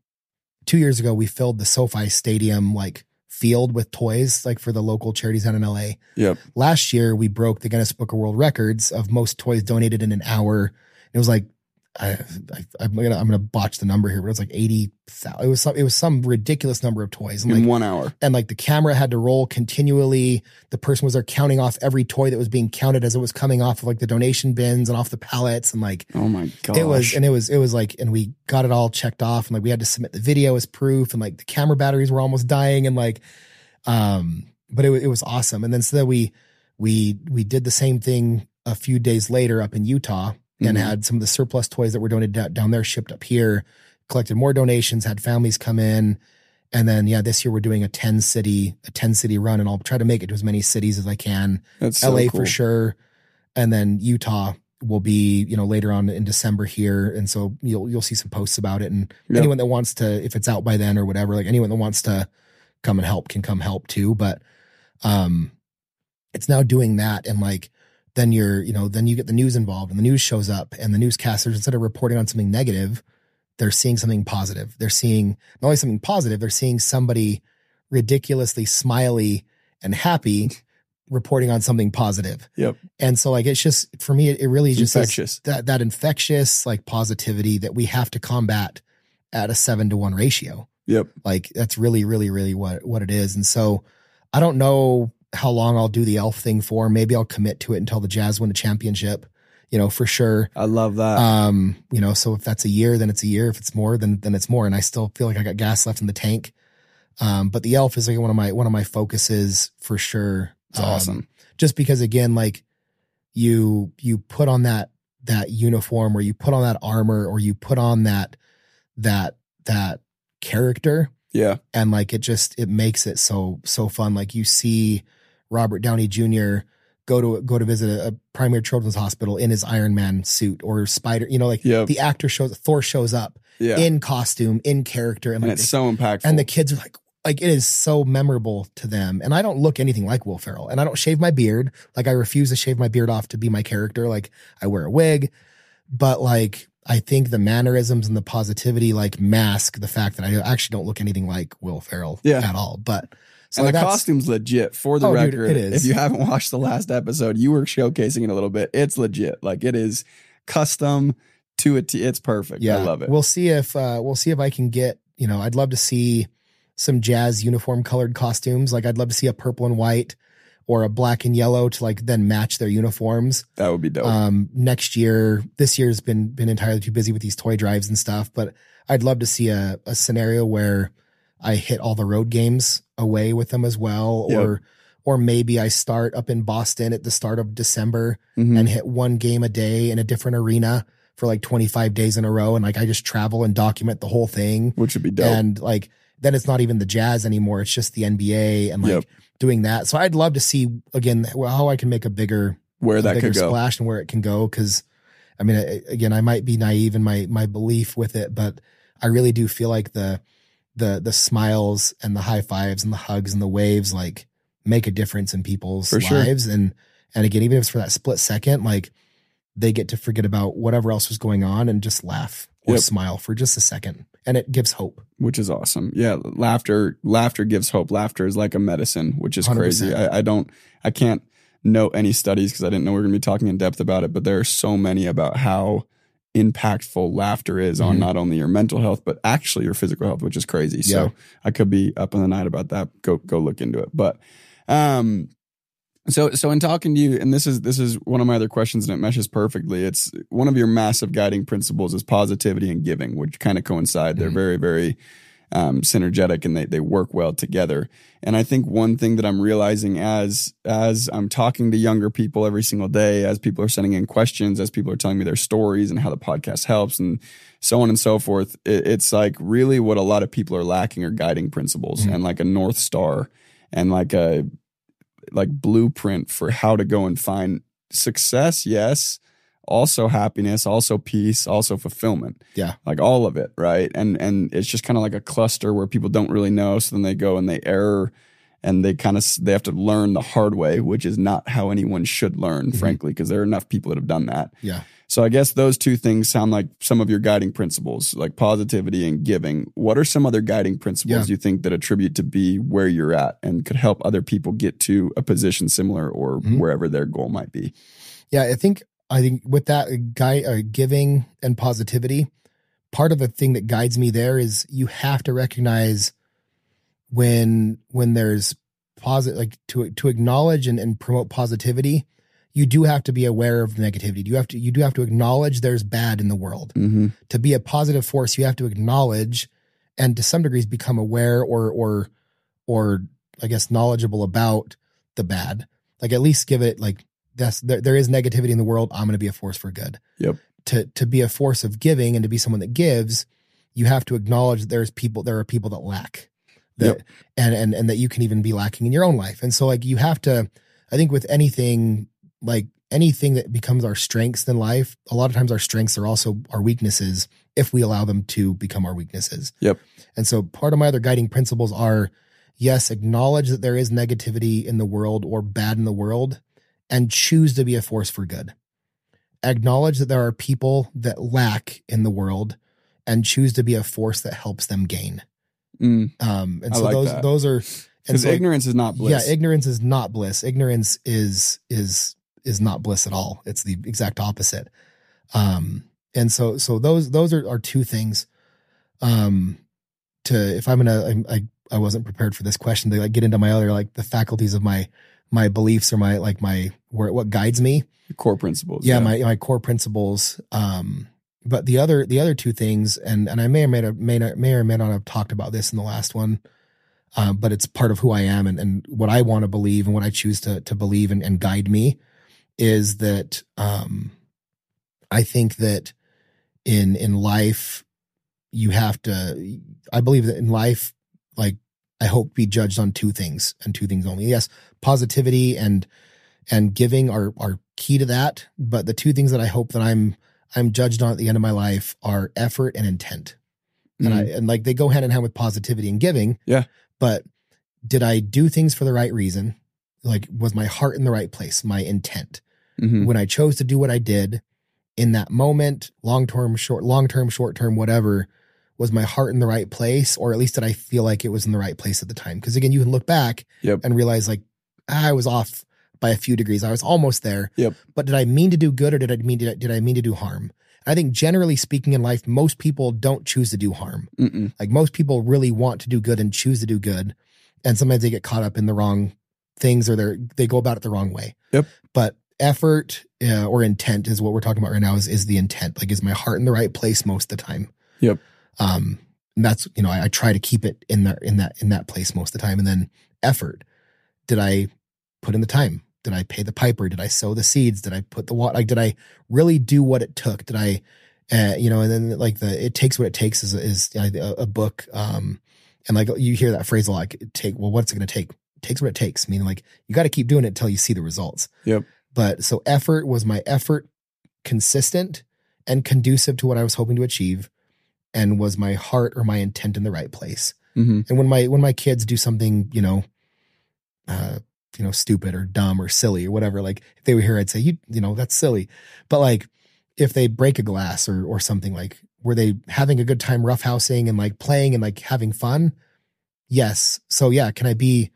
two years ago we filled the SoFi Stadium like field with toys like for the local charities down in LA. Yep. Last year we broke the Guinness Book of World Records of most toys donated in an hour. It was like I, I I'm gonna I'm gonna botch the number here, but it was like eighty thousand. It was some it was some ridiculous number of toys, and In like one hour. and like the camera had to roll continually. The person was there counting off every toy that was being counted as it was coming off of like the donation bins and off the pallets, and like Oh my god, it was and it was it was like and we got it all checked off, and like we had to submit the video as proof, and like the camera batteries were almost dying, and like um, but it it was awesome. And then so then we we we did the same thing a few days later up in Utah and Mhm. had some of the surplus toys that were donated down there shipped up here. Collected more donations, had families come in, and then yeah, this year we're doing a ten city a ten city run, and I'll try to make it to as many cities as I can. That's so LA cool. for sure, and then Utah will be you know later on in December here, and so you'll you'll see some posts about it. And Yep. anyone that wants to, if it's out by then or whatever, like anyone that wants to come and help can come help too. But um, it's now doing that, and like then you're you know then you get the news involved, and the news shows up, and the newscasters instead of reporting on something negative, they're seeing something positive. They're seeing not only something positive, they're seeing somebody ridiculously smiley and happy reporting on something positive. Yep. And so like it's just for me, it, it really It's just infectious. that that infectious like positivity that we have to combat at a seven to one ratio. Yep. Like that's really, really, really what what it is. And so I don't know how long I'll do the elf thing for. Maybe I'll commit to it until the Jazz win a championship, you know, for sure. I love that. Um, you know, so if that's a year, then it's a year. If it's more, then then it's more. And I still feel like I got gas left in the tank. Um, but the elf is like one of my one of my focuses for sure. it's Um, awesome. Just because again, like you you put on that that uniform or you put on that armor or you put on that that that character Yeah. and like it just it makes it so so fun like you see robert downey jr go to go to visit a, a primary children's hospital in his iron man suit or spider you know like Yep. the actor shows thor shows up Yeah. in costume in character and, and like it's so impactful. and the kids are like like it is so memorable to them and i don't look anything like will ferrell and i don't shave my beard like i refuse to shave my beard off to be my character like i wear a wig but like I think the mannerisms and the positivity like mask the fact that I actually don't look anything like Will Ferrell Yeah. at all. But so and the costume's legit for the Oh, dude, record. it is. If you haven't watched the last episode, you were showcasing it a little bit. It's legit. Like it is custom to it. It's perfect. yeah, I love it. We'll see if uh we'll see if I can get, you know, I'd love to see some jazz uniform colored costumes. Like I'd love to see a purple and white or a black and yellow to like then match their uniforms. that would be dope. Um next year, this year's been been entirely too busy with these toy drives and stuff, but I'd love to see a, a scenario where I hit all the road games away with them as well. Yep. Or or maybe I start up in Boston at the start of December Mhm. and hit one game a day in a different arena for like 25 days in a row. And like I just travel and document the whole thing. Which would be dope. And like then it's not even the jazz anymore. It's just the NBA and like Yep. doing that. So I'd love to see again how I can make a bigger Where a that bigger could go. splash and where it can go. Cause I mean, again, I might be naive in my my belief with it, but I really do feel like the the the smiles and the high fives and the hugs and the waves like make a difference in people's For sure. lives. And and again, even if it's for that split second, like they get to forget about whatever else was going on and just laugh or Yep. smile for just a second, and it gives hope. which is awesome. Yeah, laughter laughter gives hope. Laughter is like a medicine, which is crazy. 100%. I, I don't I can't note any studies because I didn't know we are going to be talking in depth about it, but there are so many about how impactful laughter is on Mhm. not only your mental health but actually your physical health, which is crazy. So I could be up in the night about that. Go go look into it. But um so so in talking to you, and this is this is one of my other questions, and it meshes perfectly. It's one of your massive guiding principles is positivity and giving, which kind of coincide. They're Mhm. very very um, synergetic, and they they work well together. And I think one thing that I'm realizing as as I'm talking to younger people every single day, as people are sending in questions, as people are telling me their stories and how the podcast helps, and so on and so forth, it, it's like really what a lot of people are lacking are guiding principles Mhm. and like a north star and like a like blueprint for how to go and find success yes also happiness also peace also fulfillment Yeah. like all of it right and and it's just kind of like a cluster where people don't really know so then they go and they error and they kind of they have to learn the hard way which is not how anyone should learn Mhm. frankly because there are enough people that have done that Yeah. so I guess those two things sound like some of your guiding principles, like positivity and giving. What are some other guiding principles you think that attribute to be where you're at and could help other people get to a position similar or Mhm. wherever their goal might be? Yeah, I think I think with that guy uh, giving and positivity, part of the thing that guides me there is you have to recognize when when there's positive like to to acknowledge and, and promote positivity, you do have to be aware of the negativity. You have to you do have to acknowledge there's bad in the world. Mm-hmm. To be a positive force, you have to acknowledge and to some degrees become aware or or or I guess knowledgeable about the bad. Like at least give it like that's there, there is negativity in the world. I'm going to be a force for good. Yep. To to be a force of giving and to be someone that gives, you have to acknowledge that there's people there are people that lack. That Yep. and and and that you can even be lacking in your own life. And so like you have to I think with anything like anything that becomes our strengths in life, a lot of times our strengths are also our weaknesses if we allow them to become our weaknesses. Yep. And so part of my other guiding principles are yes, acknowledge that there is negativity in the world or bad in the world and choose to be a force for good. Acknowledge that there are people that lack in the world and choose to be a force that helps them gain. Mm. Um, and I so like those that. those are and Because so, ignorance is not bliss. yeah, ignorance is not bliss. Ignorance is is is not bliss at all. It's the exact opposite. Um, and so so those those are, are two things. Um, to if I'm gonna I, I I wasn't prepared for this question to like get into my other like the faculties of my my beliefs or my like my where what guides me core principles. yeah, my my core principles um but the other the other two things and and i may or may not may, not, may or may not have talked about this in the last one um, but it's part of who i am and, and what i want to believe and what i choose to to believe and, and guide me is that um i think that in in life you have to i believe that in life like i hope be judged on two things and two things only. Yes positivity and and giving are are key to that but the two things that i hope that i'm i'm judged on at the end of my life are effort and intent. And i and like they go hand in hand with positivity and giving Yeah. but did i do things for the right reason? Like was my heart in the right place my intent? Mhm. when i chose to do what i did in that moment long term short long term short term whatever was my heart in the right place or at least did i feel like it was in the right place at the time because again you can look back Yep. and realize like "Ah, i was off by a few degrees i was almost there Yep. but did i mean to do good or did i mean did I, did I mean to do harm i think generally speaking in life most people don't choose to do harm Mm-mm. like most people really want to do good and choose to do good and sometimes they get caught up in the wrong things or they they go about it the wrong way Yep. but effort uh, or intent is what we're talking about right now is is the intent like is my heart in the right place most of the time Yep. Um and that's you know I, I try to keep it in there in that in that place most of the time. And then effort. Did i put in the time? Did i pay the piper? Did i sow the seeds? Did i put the water like did i really do what it took? Did i uh, you know and then like the it takes what it takes is is a, a book um and like you hear that phrase a lot like take well what's it going to take? It takes what it takes meaning like you got to keep doing it until you see the results. Yep. but so effort was my effort consistent and conducive to what I was hoping to achieve and was my heart or my intent in the right place. hmm And when my when my kids do something, you know, uh, you know, stupid or dumb or silly or whatever, like if they were here, I'd say, you, you know, that's silly. But like if they break a glass or or something like were they having a good time roughhousing and like playing and like having fun? Yes. So yeah, can I be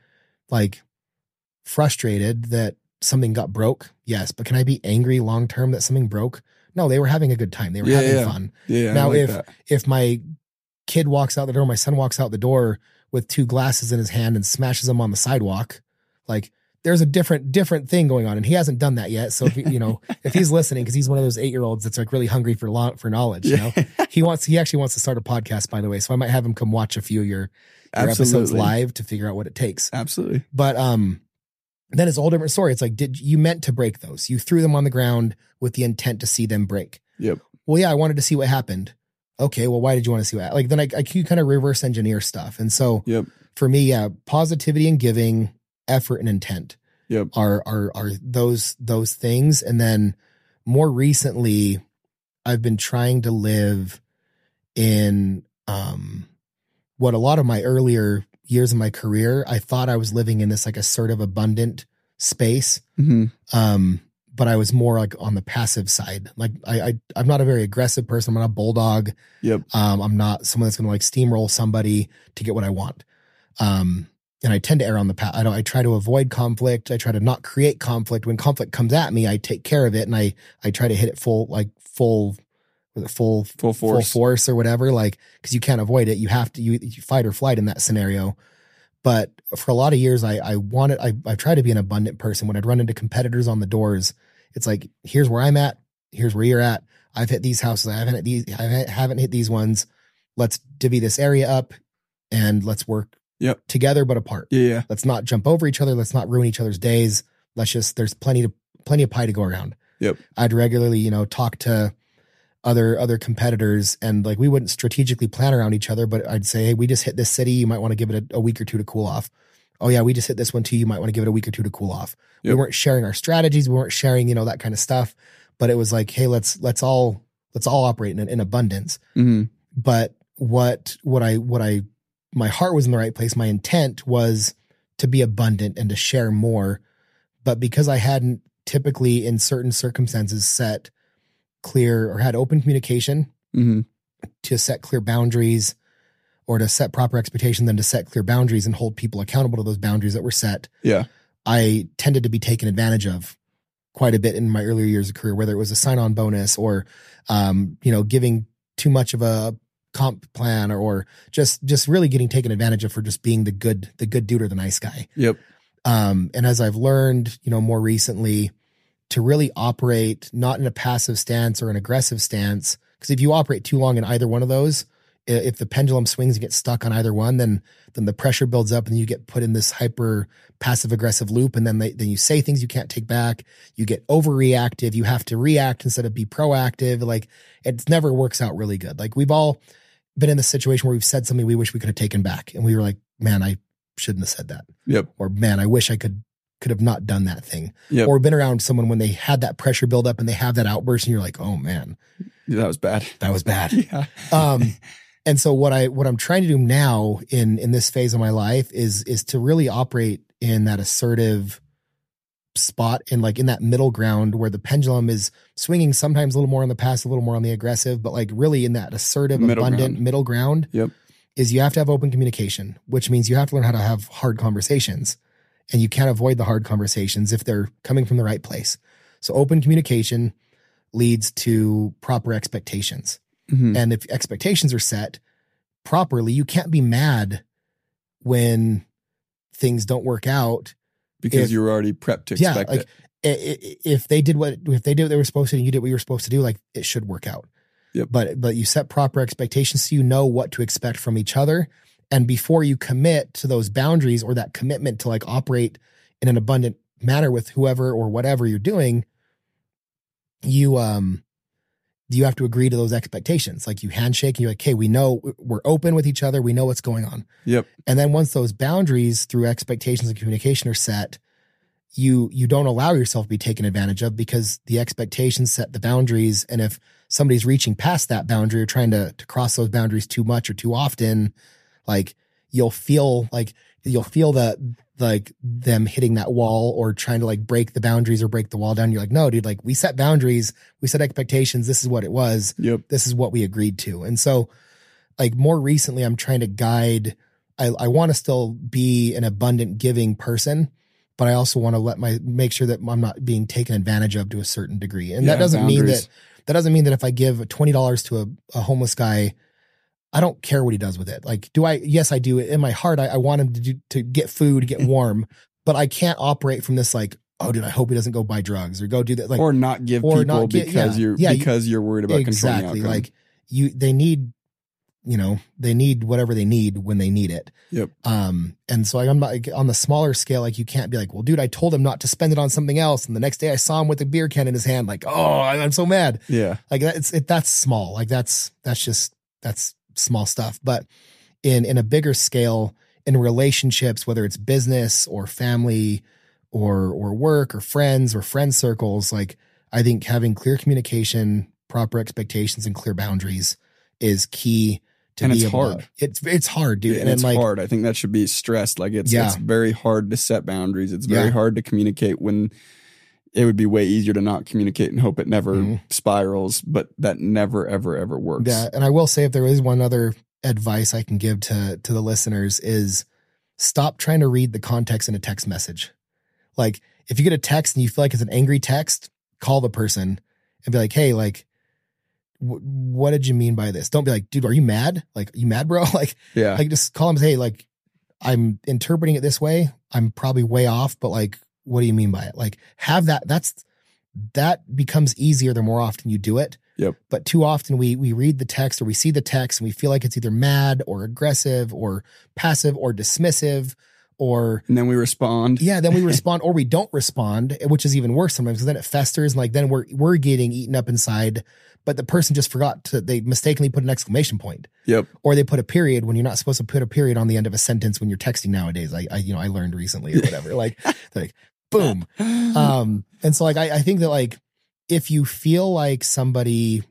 like frustrated that something got broke? Yes. But can I be angry long term that something broke? No, they were having a good time. They were Yeah, having yeah. fun Yeah. Now, like if- that. if my kid walks out the door, my son walks out the door with two glasses in his hand and smashes them on the sidewalk, like there's a different different thing going on, and he hasn't done that yet. So if, you know, if he's listening, because he's one of those eight year olds that's like really hungry for lo- for knowledge, you know, he wants he actually wants to start a podcast, by the way. So I might have him come watch a few of your, your episodes live to figure out what it takes. Absolutely. But um, then it's a whole different story. It's like, did you meant to break those? You threw them on the ground with the intent to see them break. Yep. Well, yeah, I wanted to see what happened. Okay, well, why did you want to see what? Like then I, I can kind of reverse engineer stuff, and so Yep. for me, yeah, positivity and giving, effort and intent Yep. are are are those those things. And then more recently, I've been trying to live in um what a lot of my earlier years of my career, I thought I was living in this like assertive, abundant space. hmm Um, but I was more like on the passive side. Like I, I I'm not a very aggressive person. I'm not a bulldog. Yep. Um, I'm not someone that's gonna like steamroll somebody to get what I want. Um, and I tend to err on the path. I don't. I try to avoid conflict. I try to not create conflict. When conflict comes at me, I take care of it, and I I try to hit it full like full, full Full force. full force or whatever. Like because you can't avoid it. You have to you, you fight or flight in that scenario. But for a lot of years, I I wanted I I tried to be an abundant person. When I'd run into competitors on the doors, it's like here's where I'm at. Here's where you're at. I've hit these houses. I haven't hit these. I haven't- hit these ones. Let's divvy this area up, and let's work Yep. together but apart. Yeah. Yeah. Let's not jump over each other. Let's not ruin each other's days. Let's just there's plenty to plenty of pie to go around. Yep. I'd regularly, you know, talk to other other competitors and like we wouldn't strategically plan around each other, but I'd say, hey, we just hit this city. You might want to give it a, a week or two to cool off. Oh yeah, we just hit this one too. You might want to give it a week or two to cool off. We weren't sharing our strategies. We weren't sharing, you know, that kind of stuff. But it was like, hey, let's let's all let's all operate in, in abundance hmm but what what I what I my heart was in the right place. My intent was to be abundant and to share more. But because I hadn't typically in certain circumstances set clear or had open communication hmm to set clear boundaries or to set proper expectation, then to set clear boundaries and hold people accountable to those boundaries that were set, Yeah. I tended to be taken advantage of quite a bit in my earlier years of career, whether it was a sign on bonus or, um, you know, giving too much of a comp plan or, or just, just really getting taken advantage of for just being the good, the good dude or the nice guy. Yep. Um, and as I've learned, you know, more recently to really operate not in a passive stance or an aggressive stance, because if you operate too long in either one of those, if the pendulum swings and gets stuck on either one, then then the pressure builds up and you get put in this hyper passive aggressive loop, and then they, then you say things you can't take back. You get overreactive. You have to react instead of be proactive. Like it never works out really good. Like we've all been in the situation where we've said something we wish we could have taken back, and we were like, "Man, I shouldn't have said that," Yep. or "Man, I wish I could could have not done that thing." Yep. Or been around someone when they had that pressure build up and they have that outburst, and you're like, "Oh man, that was bad. that was bad." Yeah. um and so what i what i'm trying to do now in in this phase of my life is is to really operate in that assertive spot in like in that middle ground where the pendulum is swinging sometimes a little more on the pass a little more on the aggressive but like really in that assertive Middle abundant ground. middle ground Yep. is you have to have open communication which means you have to learn how to have hard conversations and you can't avoid the hard conversations if they're coming from the right place so open communication leads to proper expectations Mhm. and if expectations are set properly, you can't be mad when things don't work out. Because if- you're already prepped to Yeah, like it. if they did what if they did what they were supposed to, and you did what you were supposed to do, like it should work out. Yep. But but you set proper expectations so you know what to expect from each other, and before you commit to those boundaries or that commitment to like operate in an abundant manner with whoever or whatever you're doing, you um you have to agree to those expectations. Like you handshake, and you're like, hey, we know we're open with each other. We know what's going on." Yep. And then once those boundaries through expectations and communication are set, you you don't allow yourself to be taken advantage of because the expectations set the boundaries and if somebody's reaching past that boundary or trying to to cross those boundaries too much or too often like you'll feel like you'll feel that like them hitting that wall or trying to like break the boundaries or break the wall down you're like no dude like we set boundaries we set expectations this is what it was Yep. this is what we agreed to. And so, like more recently, I'm trying to guide. I, I want to still be an abundant giving person, but I also want to let my make sure that I'm not being taken advantage of to a certain degree. And Yeah, that doesn't mean that that doesn't mean that if I give twenty dollars to a, a homeless guy, I don't care what he does with it. Like, do I? Yes, I do. In my heart, I, I want him to do, to get food, get warm, but I can't operate from this like, oh, dude, I hope he doesn't go buy drugs or go do that. Like, or not give or people not get- because yeah. you're Yeah, because you're worried about controlling exactly like you they need you know they need whatever they need when they need it Yep. um and so i'm not like, on the smaller scale like you can't be like well dude i told him not to spend it on something else and the next day i saw him with a beer can in his hand like oh i'm so mad yeah. like that's it that's small like that's that's just that's small stuff but in in a bigger scale in relationships whether it's business or family or or work or friends or friend circles like i think having clear communication proper expectations and clear boundaries is key to And be it's hard. it's it's hard dude and, and, it's like hard. I think that should be stressed. Like it's Yeah. it's very hard to set boundaries. It's very Yeah. hard to communicate when it would be way easier to not communicate and hope it never Mhm. spirals, but that never ever ever works. Yeah, and I will say if there is one other advice I can give to to the listeners is stop trying to read the context in a text message. Like if you get a text and you feel like it's an angry text, call the person and be like, "Hey, like wh- what did you mean by this?" Don't be like, "Dude, are you mad? Like, you mad, bro?" like Yeah. like just call them and say, "Hey, like I'm interpreting it this way. I'm probably way off, but like what do you mean by it?" Like have that that's that becomes easier the more often you do it Yep. but too often we we read the text or we see the text and we feel like it's either mad or aggressive or passive or dismissive or and then we respond. yeah then we respond or we don't respond which is even worse sometimes because then it festers and like then we're we're getting eaten up inside but the person just forgot to they mistakenly put an exclamation point Yep. or they put a period when you're not supposed to put a period on the end of a sentence when you're texting nowadays i, I you know i learned recently or whatever like like boom. Um and so like I, I think that like if you feel like somebody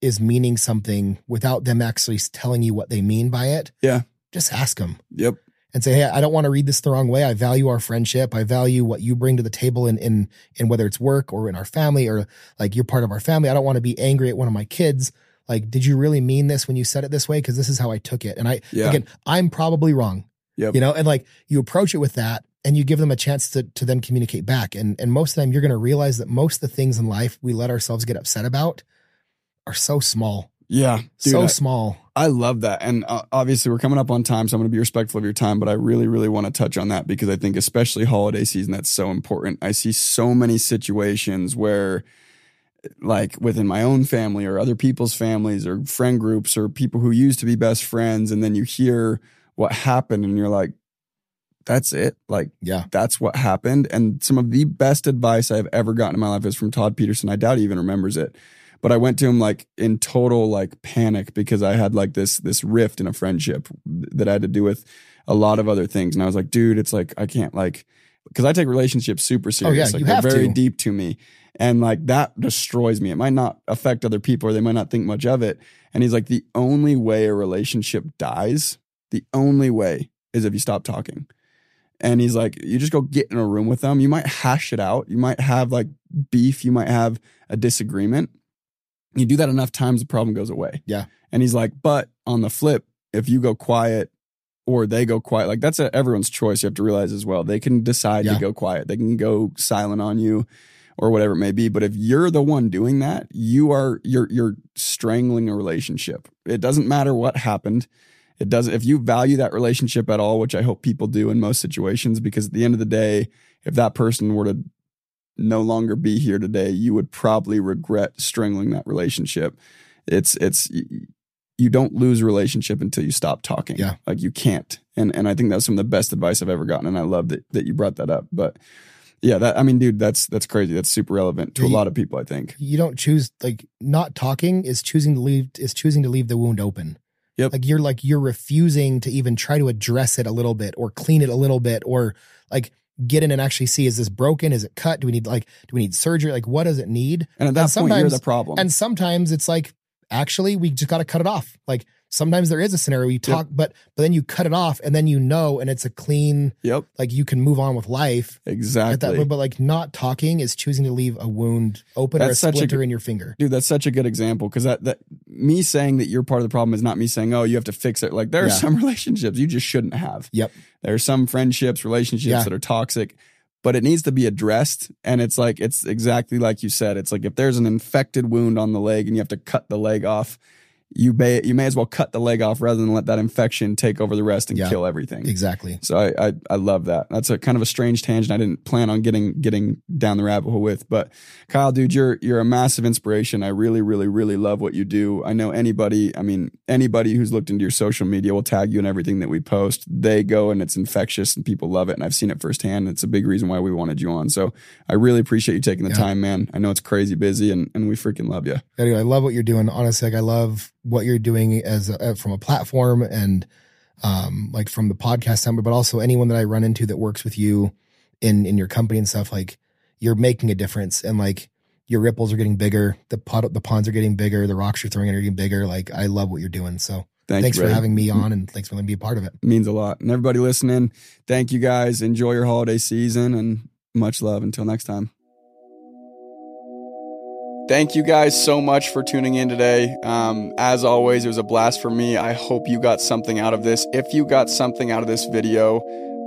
is meaning something without them actually telling you what they mean by it Yeah. just ask them Yep. and say hey i don't want to read this the wrong way. I value our friendship. I value what you bring to the table in in in whether it's work or in our family or like you're part of our family. I don't want to be angry at one of my kids. Like did you really mean this when you said it this way? Because this is how i took it. And i Yeah. again i'm probably wrong Yep. you know? And like you approach it with that and you give them a chance to to then communicate back and and most of the time you're going to realize that most of the things in life we let ourselves get upset about are so small Yeah. Dude, so I- small I love that. And uh, obviously, we're coming up on time, so I'm going to be respectful of your time. But I really, really want to touch on that because I think, especially holiday season, that's so important. I see so many situations where, like within my own family or other people's families or friend groups or people who used to be best friends, and then you hear what happened and you're like, that's it. Like, yeah that's what happened. And some of the best advice I've ever gotten in my life is from Todd Peterson. I doubt he even remembers it. But I went to him like in total like panic because I had like this this rift in a friendship that I had to do with a lot of other things. And I was like, dude, it's like I can't like because I take relationships super serious. Oh, yeah, like you they're have very to. deep to me. And like that destroys me. It might not affect other people or they might not think much of it. And he's like, the only way a relationship dies, the only way is if you stop talking. And he's like, you just go get in a room with them. You might hash it out. You might have like beef. You might have a disagreement. You do that enough times, the problem goes away. Yeah. And he's like, but on the flip, if you go quiet or they go quiet, like that's a, everyone's choice. You have to realize as well. They can decide Yeah. to go quiet. They can go silent on you or whatever it may be. But if you're the one doing that, you are you're you're strangling a relationship. It doesn't matter what happened. It doesn't if you value that relationship at all, which I hope people do in most situations, because at the end of the day, if that person were to no longer be here today, you would probably regret strangling that relationship. It's it's you don't lose a relationship until you stop talking. Yeah. Like you can't. And and I think that's some of the best advice I've ever gotten. And I love that that you brought that up. But yeah, that I mean, dude, that's that's crazy. That's super relevant to a lot of people, I think. you don't choose like not talking is choosing to leave is choosing to leave the wound open Yep. like you're like you're refusing to even try to address it a little bit or clean it a little bit or like get in and actually see is this broken? Is it cut? Do we need like do we need surgery? Like what does it need? And at that point, you're sometimes- the problem. And sometimes it's like, actually, we just got to cut it off. Like sometimes there is a scenario you talk, but but then you cut it off, and then you know, and it's a clean, yep, like you can move on with life. Exactly. that, but like not talking is choosing to leave a wound open That's or a a splinter good- in your finger. Dude, that's such a good example because that, that me saying that you're part of the problem is not me saying, oh, you have to fix it. Like there are Yeah. some relationships you just shouldn't have. Yep. There are some friendships, relationships Yeah. that are toxic, but it needs to be addressed. And it's like, it's exactly like you said. It's like if there's an infected wound on the leg and you have to cut the leg off, you may, you may as well cut the leg off rather than let that infection take over the rest and Yeah. kill everything. Exactly. So I, I I love that. That's a kind of a strange tangent. I didn't plan on getting getting down the rabbit hole with, but Kyle, dude, you're you're a massive inspiration. I really, really, really love what you do. I know anybody. I mean, anybody who's looked into your social media will tag you in everything that we post. They go and it's infectious, and people love it. And I've seen it firsthand. It's a big reason why we wanted you on. So I really appreciate you taking the Yeah. time, man. I know it's crazy busy, and and we freaking love you. Anyway, I love what you're doing. Honestly, like I love what you're doing as a, from a platform and um like from the podcast number, but also anyone that I run into that works with you in in your company and stuff. Like you're making a difference, and like your ripples are getting bigger. The pot, the ponds are getting bigger. The rocks you're throwing in are getting bigger. Like I love what you're doing. So Thank thanks for having me on, and thanks for letting me be a part of it. means a lot. And everybody listening, thank you guys. Enjoy your holiday season and much love. Until next time. Thank you guys so much for tuning in today. Um, as always, it was a blast for me. I hope you got something out of this. If you got something out of this video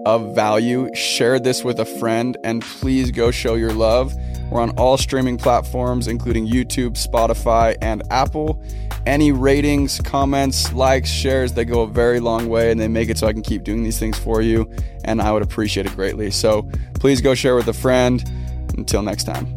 of value, share this with a friend and please go show your love. We're on all streaming platforms, including YouTube, Spotify, and Apple. Any ratings, comments, likes, shares, they go a very long way and they make it so I can keep doing these things for you. And I would appreciate it greatly. So please go share with a friend. Until next time.